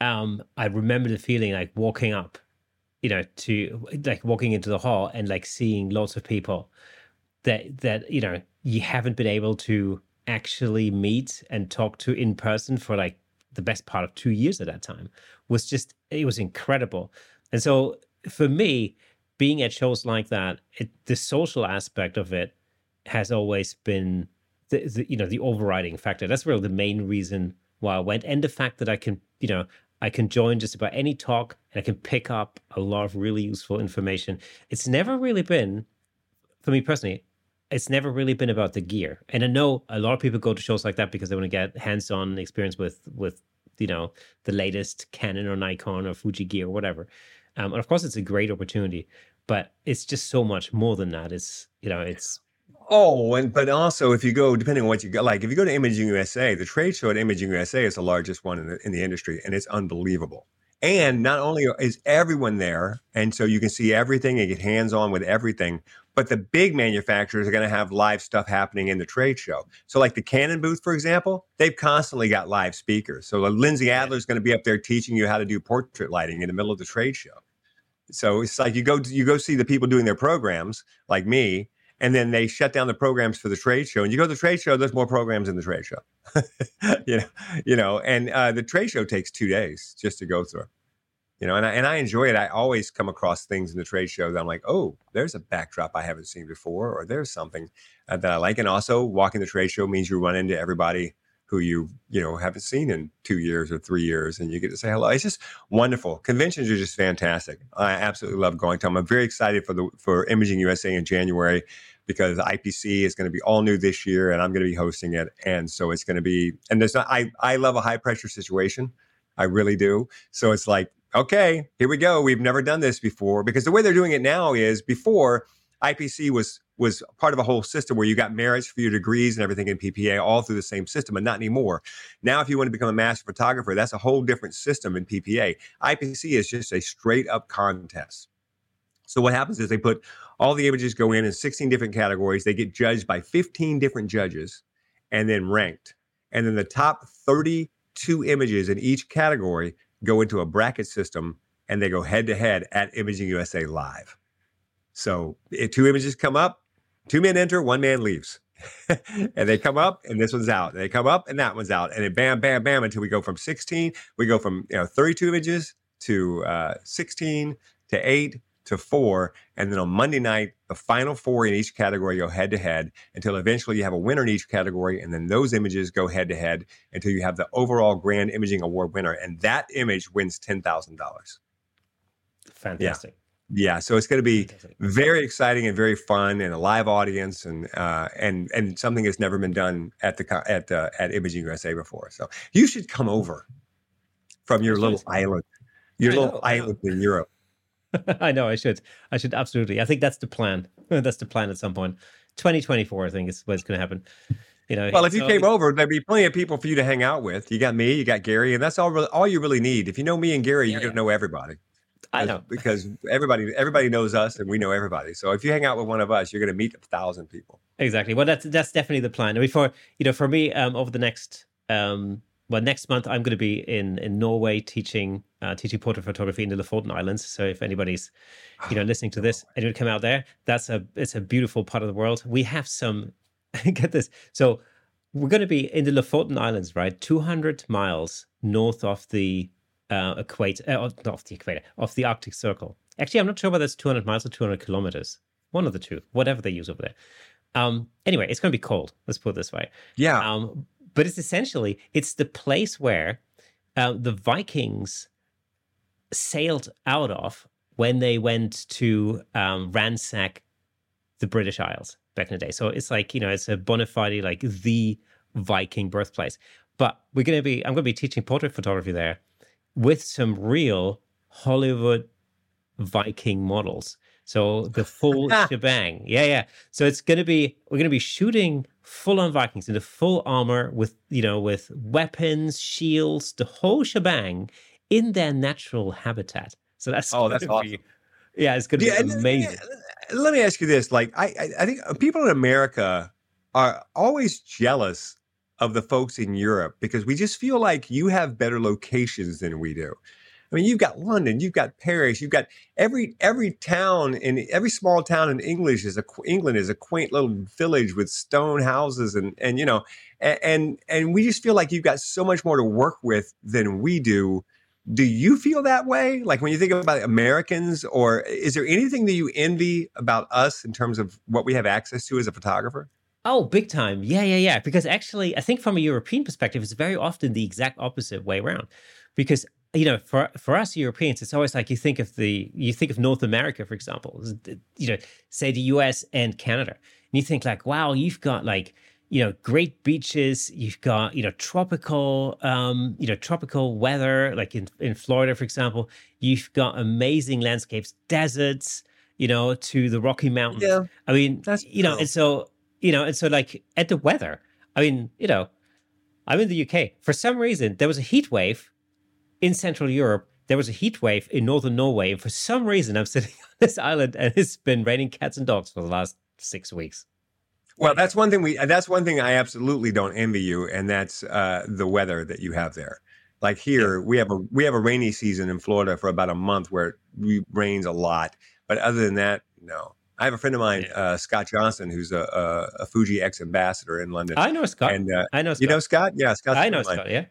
Um, I remember the feeling like walking up, you know, to like walking into the hall and like seeing lots of people that that you know you haven't been able to actually meet and talk to in person for like the best part of two years at that time was just it was incredible. And so for me, being at shows like that, it, the social aspect of it has always been the, the, you know the overriding factor. That's really the main reason why I went, and the fact that I can you know I can join just about any talk and I can pick up a lot of really useful information. It's never really been, for me personally, it's never really been about the gear. And I know a lot of people go to shows like that because they want to get hands-on experience with with you know the latest Canon or Nikon or Fuji gear or whatever. Um, and of course, it's a great opportunity, but it's just so much more than that. It's you know, it's Oh, and but also if you go, depending on what you go, like if you go to Imaging USA, the trade show at Imaging USA is the largest one in the, in the industry, and it's unbelievable. And not only is everyone there, and so you can see everything and get hands on with everything, but the big manufacturers are going to have live stuff happening in the trade show. So, like the Canon booth, for example, they've constantly got live speakers. So, Lindsay Adler is going to be up there teaching you how to do portrait lighting in the middle of the trade show. So it's like you go you go see the people doing their programs, like me, and then they shut down the programs for the trade show. And you go to the trade show, there's more programs in the trade show. you know, you know, and uh, the trade show takes two days just to go through you know, and I, and I enjoy it. I always come across things in the trade show that I'm like, oh, there's a backdrop I haven't seen before, or there's something uh, that I like. And also, walking the trade show means you run into everybody who you you know haven't seen in two years or three years, and you get to say hello. It's just wonderful. Conventions are just fantastic. I absolutely love going to them. I'm very excited for the for Imaging USA in January because IPC is going to be all new this year, and I'm going to be hosting it. And so it's going to be and there's not. I I love a high pressure situation. I really do. So it's like okay, here we go. We've never done this before because the way they're doing it now is before IPC was was part of a whole system where you got merits for your degrees and everything in PPA all through the same system, and not anymore. Now, if you want to become a master photographer, that's a whole different system in PPA. IPC is just a straight up contest. So what happens is they put all the images go in in 16 different categories. They get judged by 15 different judges and then ranked. And then the top 32 images in each category go into a bracket system and they go head to head at Imaging USA Live. So if two images come up, two men enter, one man leaves. and they come up and this one's out. And they come up and that one's out. And then bam, bam, bam until we go from 16. We go from you know 32 images to uh, 16 to 8 to 4. And then on Monday night, the final four in each category go head to head until eventually you have a winner in each category. And then those images go head to head until you have the overall Grand Imaging Award winner. And that image wins $10,000. Fantastic. Yeah. Yeah, so it's going to be very exciting and very fun, and a live audience, and uh, and and something that's never been done at the at uh, at Imaging USA before. So you should come over from your little island, your I little know, island in Europe. I know I should. I should absolutely. I think that's the plan. that's the plan at some point. 2024, I think, is what's going to happen. You know. Well, if you so- came over, there'd be plenty of people for you to hang out with. You got me, you got Gary, and that's all. Really, all you really need. If you know me and Gary, you're Yeah, going to know everybody. I know. because everybody everybody knows us, and we know everybody. So if you hang out with one of us, you're going to meet a thousand people. Exactly. Well, that's that's definitely the plan. I mean, for you know, for me, um, over the next um, well, next month I'm going to be in in Norway teaching uh, teaching portrait photography in the Lofoten Islands. So if anybody's you know listening to this would come out there, that's a it's a beautiful part of the world. We have some get this. So we're going to be in the Lofoten Islands, right? 200 miles north of the uh, equator, uh, not off the equator, off the Arctic Circle. Actually, I'm not sure whether it's 200 miles or 200 kilometers. One of the two, whatever they use over there. Um, anyway, it's going to be cold. Let's put it this way. Yeah, Um, but it's essentially it's the place where uh, the Vikings sailed out of when they went to um, ransack the British Isles back in the day. So it's like you know it's a bona fide like the Viking birthplace. But we're going to be I'm going to be teaching portrait photography there with some real Hollywood Viking models. So the full shebang. Yeah, yeah. So it's going to be we're going to be shooting full on Vikings in the full armor with you know with weapons, shields, the whole shebang in their natural habitat. So that's Oh, that's gonna be- yeah, it's going to Yeah, be amazing. Let me ask you this: like, I, I think people in America are always jealous of the folks in Europe because we just feel like you have better locations than we do. I mean, you've got London, you've got Paris, you've got every every town in every small town in English is a England is a quaint little village with stone houses and and you know and and, and we just feel like you've got so much more to work with than we do. Do you feel that way? Like when you think about americans or is there anything that you envy about us in terms of what we have access to as a photographer Oh, big time. Yeah, yeah, yeah. Because actually, I think from a European perspective, it's very often the exact opposite way around. Because you know, for for us Europeans, it's always like you think of the you think of North America, for example. You know, say the U.S. and Canada, and you think like, wow, you've got like you know great beaches, you've got you know tropical um, you know tropical weather, like in in Florida, for example. You've got amazing landscapes, deserts, you know, to the Rocky Mountains. I mean, That's you know, and so you know, and so like at the weather. I mean, you know, I'm in the UK. For some reason, there was a heat wave in Central Europe. There was a heat wave in northern Norway, and for some reason, I'm sitting on this island, and it's been raining cats and dogs for the last six weeks. well that's one thing we that's one thing i absolutely don't envy you and that's uh, the weather that you have there like here we have a we have a rainy season in florida for about a month where it rains a lot but other than that no i have a friend of mine uh, scott johnson who's a, a, a Fuji X ambassador in london I know Scott. and uh, I know Scott. you know scott yeah scott's a I know. Scott. Yeah.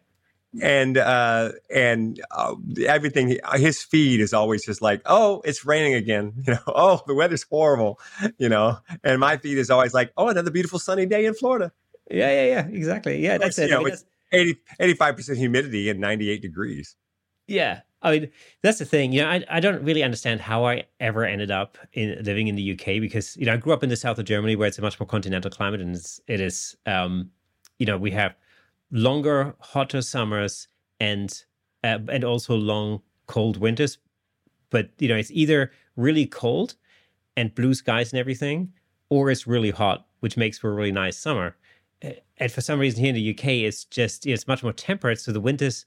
and uh and uh, everything his feed is always just like oh it's raining again you know oh the weather's horrible you know and my feed is always like oh another beautiful sunny day in florida Yeah, yeah, yeah. Exactly. Yeah, that's it. you know, it's- 80 85% humidity and 98 degrees Yeah. I mean, that's the thing. You know, I, I don't really understand how I ever ended up in living in the UK because, you know, I grew up in the south of Germany where it's a much more continental climate and it's, it is, um, you know, we have longer, hotter summers and, uh, and also long, cold winters. But, you know, it's either really cold and blue skies and everything, or it's really hot, which makes for a really nice summer. And for some reason here in the UK, it's just, it's much more temperate. So the winters,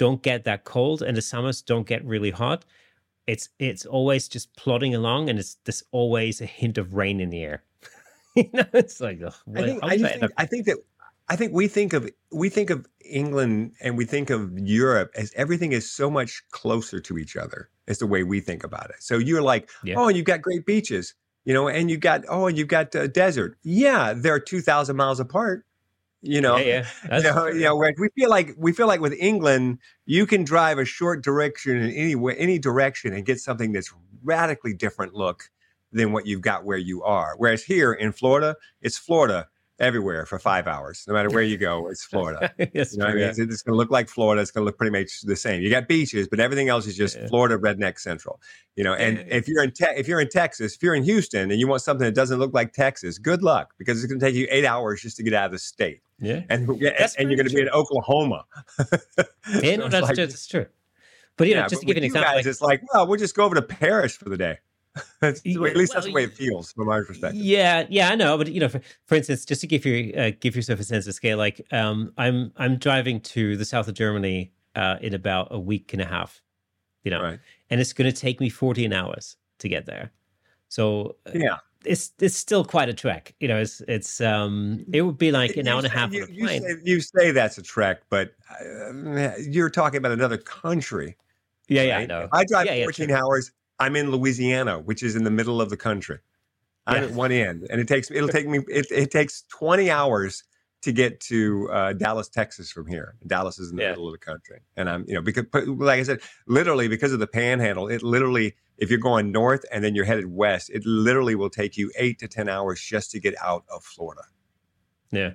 don't get that cold and the summers don't get really hot it's it's always just plodding along, and it's there's always a hint of rain in the air. you know, it's like ugh, I think I, think, I think that I think we think of we think of England and we think of Europe as everything is so much closer to each other. Is the way we think about it. So you're like, yeah. oh, and you've got great beaches, you know, and you've got oh, and you've got a desert. Yeah, they're two thousand miles apart. You know, yeah, yeah. you know, you know, we feel like we feel like with England, you can drive a short direction in any way, any direction, and get something that's radically different look than what you've got where you are. Whereas here in Florida, it's Florida everywhere for five hours. No matter where you go, it's Florida. yes, you know I mean? It's, it's going to look like Florida. It's going to look pretty much the same. You got beaches, but everything else is just yeah. Florida redneck central. You know, and yeah. if you're in te- if you're in Texas, if you're in Houston, and you want something that doesn't look like Texas, good luck because it's going to take you eight hours just to get out of the state. Yeah, and yeah, and you're going to be in Oklahoma. yeah, no, that's, like, that's true. But you know, just to give an example, guys, like, it's like, well, we'll just go over to Paris for the day. at least well, that's the way it feels from my perspective. Yeah, yeah, I know. But you know, for, for instance, just to give you uh, give yourself a sense of scale, like um, I'm I'm driving to the south of Germany uh, in about a week and a half, you know, right. and it's going to take me 14 hours to get there. So uh, yeah, it's it's still quite a trek. You know, it's it's um it would be like an you hour and a half you, on a plane. You say, you say that's a trek, but uh, you're talking about another country. Yeah, right? yeah, I know. I drive yeah, 14 yeah, hours. I'm in Louisiana, which is in the middle of the country. I'm at one end, and it takes it'll take me it, it takes 20 hours to get to uh, Dallas, Texas from here. Dallas is in the middle of the country, and I'm you know because like I said, literally because of the Panhandle, it literally if you're going north and then you're headed west, it literally will take you eight to ten hours just to get out of Florida. Yeah.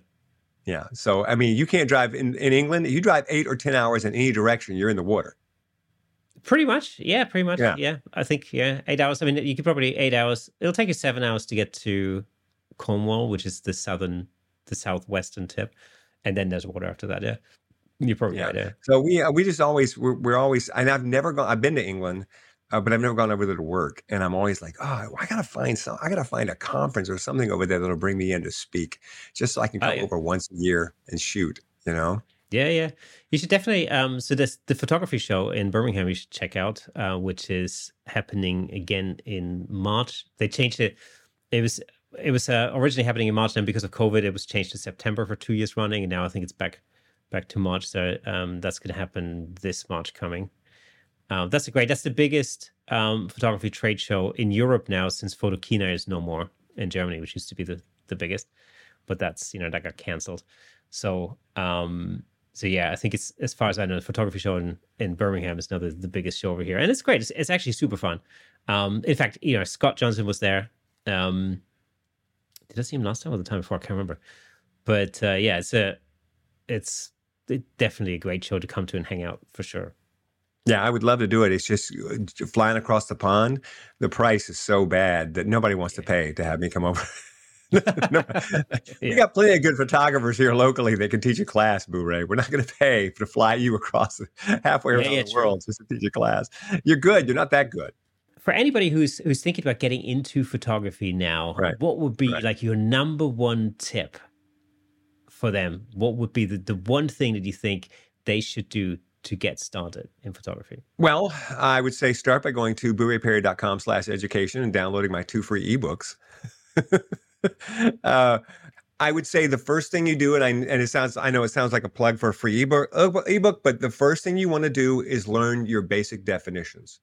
Yeah. So I mean, you can't drive in, in England. You drive eight or ten hours in any direction, you're in the water. Pretty much, yeah, pretty much, yeah. yeah. I think, yeah, eight hours. I mean, you could probably eight hours. It'll take you seven hours to get to Cornwall, which is the southern, the southwestern tip, and then there's water after that. Yeah, you're probably yeah. right. Yeah. So we uh, we just always we're, we're always, and I've never gone. I've been to England, uh, but I've never gone over there to work. And I'm always like, oh, I gotta find some. I gotta find a conference or something over there that'll bring me in to speak, just so I can oh, come oh, yeah. over once a year and shoot. You know. Yeah, yeah. You should definitely. Um, so this the photography show in Birmingham. You should check out, uh, which is happening again in March. They changed it. It was it was uh, originally happening in March, and because of COVID, it was changed to September for two years running, and now I think it's back back to March. So um, that's going to happen this March coming. Um, that's great. That's the biggest um, photography trade show in Europe now since Photokina is no more in Germany, which used to be the the biggest, but that's you know that got cancelled. So um, so yeah, I think it's as far as I know, the photography show in, in Birmingham is now the, the biggest show over here, and it's great. It's, it's actually super fun. Um, in fact, you know, Scott Johnson was there. Um, did I see him last time or the time before? I can't remember. But uh, yeah, it's a it's definitely a great show to come to and hang out for sure. Yeah, I would love to do it. It's just uh, flying across the pond. The price is so bad that nobody wants to pay to have me come over. no, we got plenty of good photographers here locally that can teach a class, Booray. We're not going to pay to fly you across halfway around yeah, the world just to teach a class. You're good. You're not that good. For anybody who's who's thinking about getting into photography now, right. what would be right. like your number one tip for them? What would be the, the one thing that you think they should do to get started in photography? Well, I would say start by going to boorayperry.com slash education and downloading my two free ebooks. uh, I would say the first thing you do, and I and it sounds I know it sounds like a plug for a free ebook, uh, ebook, but the first thing you want to do is learn your basic definitions.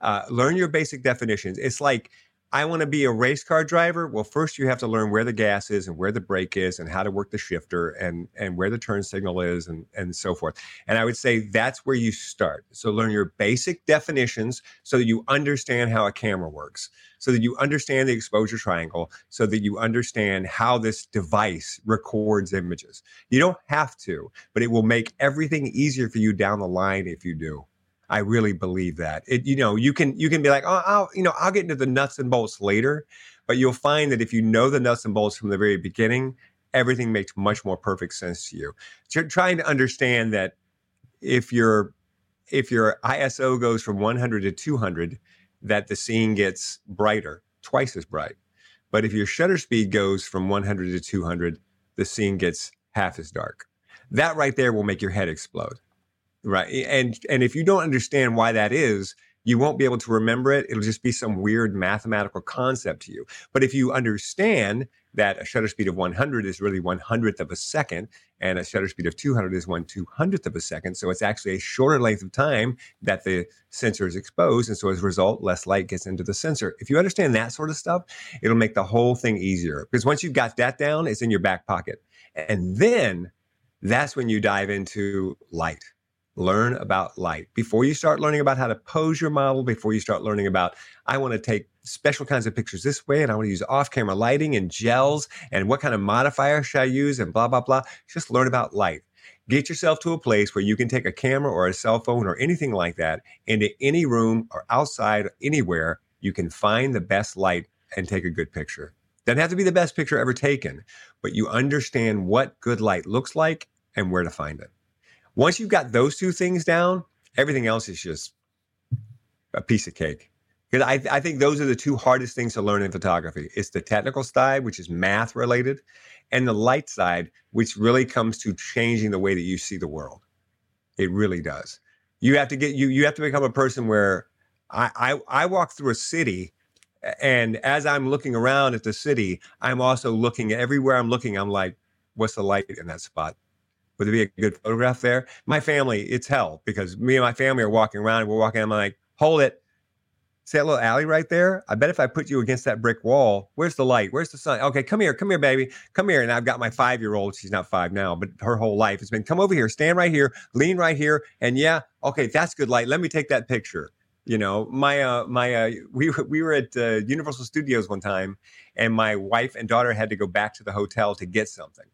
Uh, learn your basic definitions. It's like I want to be a race car driver. Well, first you have to learn where the gas is and where the brake is and how to work the shifter and and where the turn signal is and and so forth. And I would say that's where you start. So learn your basic definitions so that you understand how a camera works, so that you understand the exposure triangle, so that you understand how this device records images. You don't have to, but it will make everything easier for you down the line if you do. I really believe that. It, you know, you can you can be like, oh, I'll, you know, I'll get into the nuts and bolts later, but you'll find that if you know the nuts and bolts from the very beginning, everything makes much more perfect sense to you. You're trying to understand that if your if your ISO goes from 100 to 200, that the scene gets brighter, twice as bright. But if your shutter speed goes from 100 to 200, the scene gets half as dark. That right there will make your head explode. Right. And and if you don't understand why that is, you won't be able to remember it. It'll just be some weird mathematical concept to you. But if you understand that a shutter speed of 100 is really one hundredth of a second, and a shutter speed of 200 is one two hundredth of a second. So it's actually a shorter length of time that the sensor is exposed. And so as a result, less light gets into the sensor. If you understand that sort of stuff, it'll make the whole thing easier. Because once you've got that down, it's in your back pocket. And then that's when you dive into light learn about light before you start learning about how to pose your model before you start learning about i want to take special kinds of pictures this way and i want to use off-camera lighting and gels and what kind of modifier should i use? and blah blah blah just learn about light get yourself to a place where you can take a camera or a cell phone or anything like that into any room or outside anywhere you can find the best light and take a good picture. Doesn't have to be the best picture ever taken but you understand what good light looks like and where to find it once you've got those two things down, everything else is just a piece of cake. Because I, I think those are the two hardest things to learn in photography. It's the technical side, which is math related, and the light side, which really comes to changing the way that you see the world. It really does. You have to get you you have to become a person where I, I, I walk through a city and as I'm looking around at the city, I'm also looking everywhere I'm looking, I'm like, what's the light in that spot? Would there be a good photograph there? My family, it's hell because me and my family are walking around and we're walking. I'm like, hold it. See that little alley right there? I bet if I put you against that brick wall, where's the light? Where's the sun? Okay, come here, come here, baby, come here. And I've got my five year old. She's not five now, but her whole life has been come over here, stand right here, lean right here, and yeah, okay, that's good light. Let me take that picture. You know, my uh, my uh, we we were at uh, Universal Studios one time, and my wife and daughter had to go back to the hotel to get something.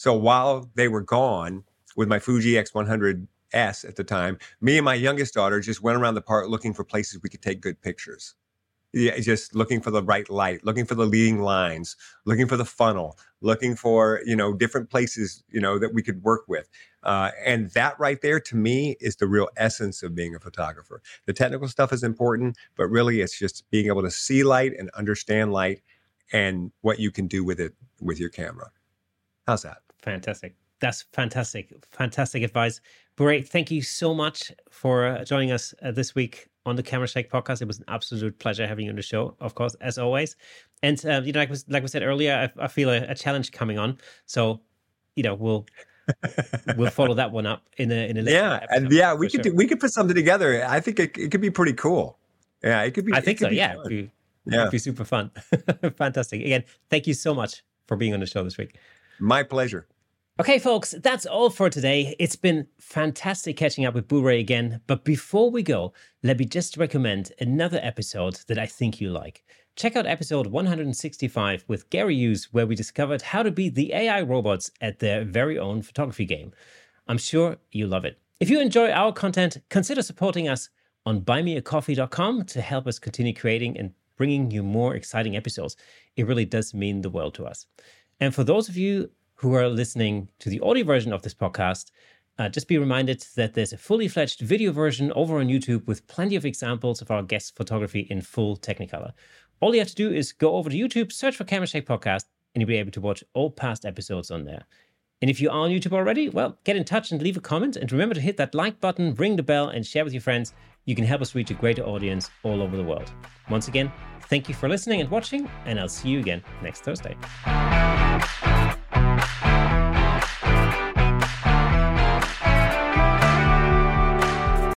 So while they were gone with my Fuji X100S at the time, me and my youngest daughter just went around the park looking for places we could take good pictures. Yeah, just looking for the right light, looking for the leading lines, looking for the funnel, looking for you know different places you know that we could work with, uh, and that right there to me is the real essence of being a photographer. The technical stuff is important, but really it's just being able to see light and understand light, and what you can do with it with your camera. How's that? Fantastic. That's fantastic. Fantastic advice. Great. Thank you so much for uh, joining us uh, this week on the Camera Shake podcast. It was an absolute pleasure having you on the show, of course, as always. And uh, you know, like, like we said earlier, I, I feel a, a, challenge coming on. So, you know, we'll we'll follow that one up in a in a later yeah, and yeah, we could sure. do, we could put something together. I think it, it could be pretty cool. Yeah, it could be. I think so. Yeah, be, yeah, it'd be super fun. Fantastic. Again, thank you so much for being on the show this week. My pleasure. Okay, folks, that's all for today. It's been fantastic catching up with Booray again. But before we go, let me just recommend another episode that I think you like. Check out episode 165 with Gary Hughes, where we discovered how to beat the AI robots at their very own photography game. I'm sure you love it. If you enjoy our content, consider supporting us on buymeacoffee.com to help us continue creating and bringing you more exciting episodes. It really does mean the world to us. And for those of you who are listening to the audio version of this podcast, uh, just be reminded that there's a fully fledged video version over on YouTube with plenty of examples of our guest photography in full Technicolor. All you have to do is go over to YouTube, search for Camera Shake Podcast, and you'll be able to watch all past episodes on there. And if you are on YouTube already, well, get in touch and leave a comment. And remember to hit that like button, ring the bell, and share with your friends you can help us reach a greater audience all over the world. Once again, thank you for listening and watching, and I'll see you again next Thursday.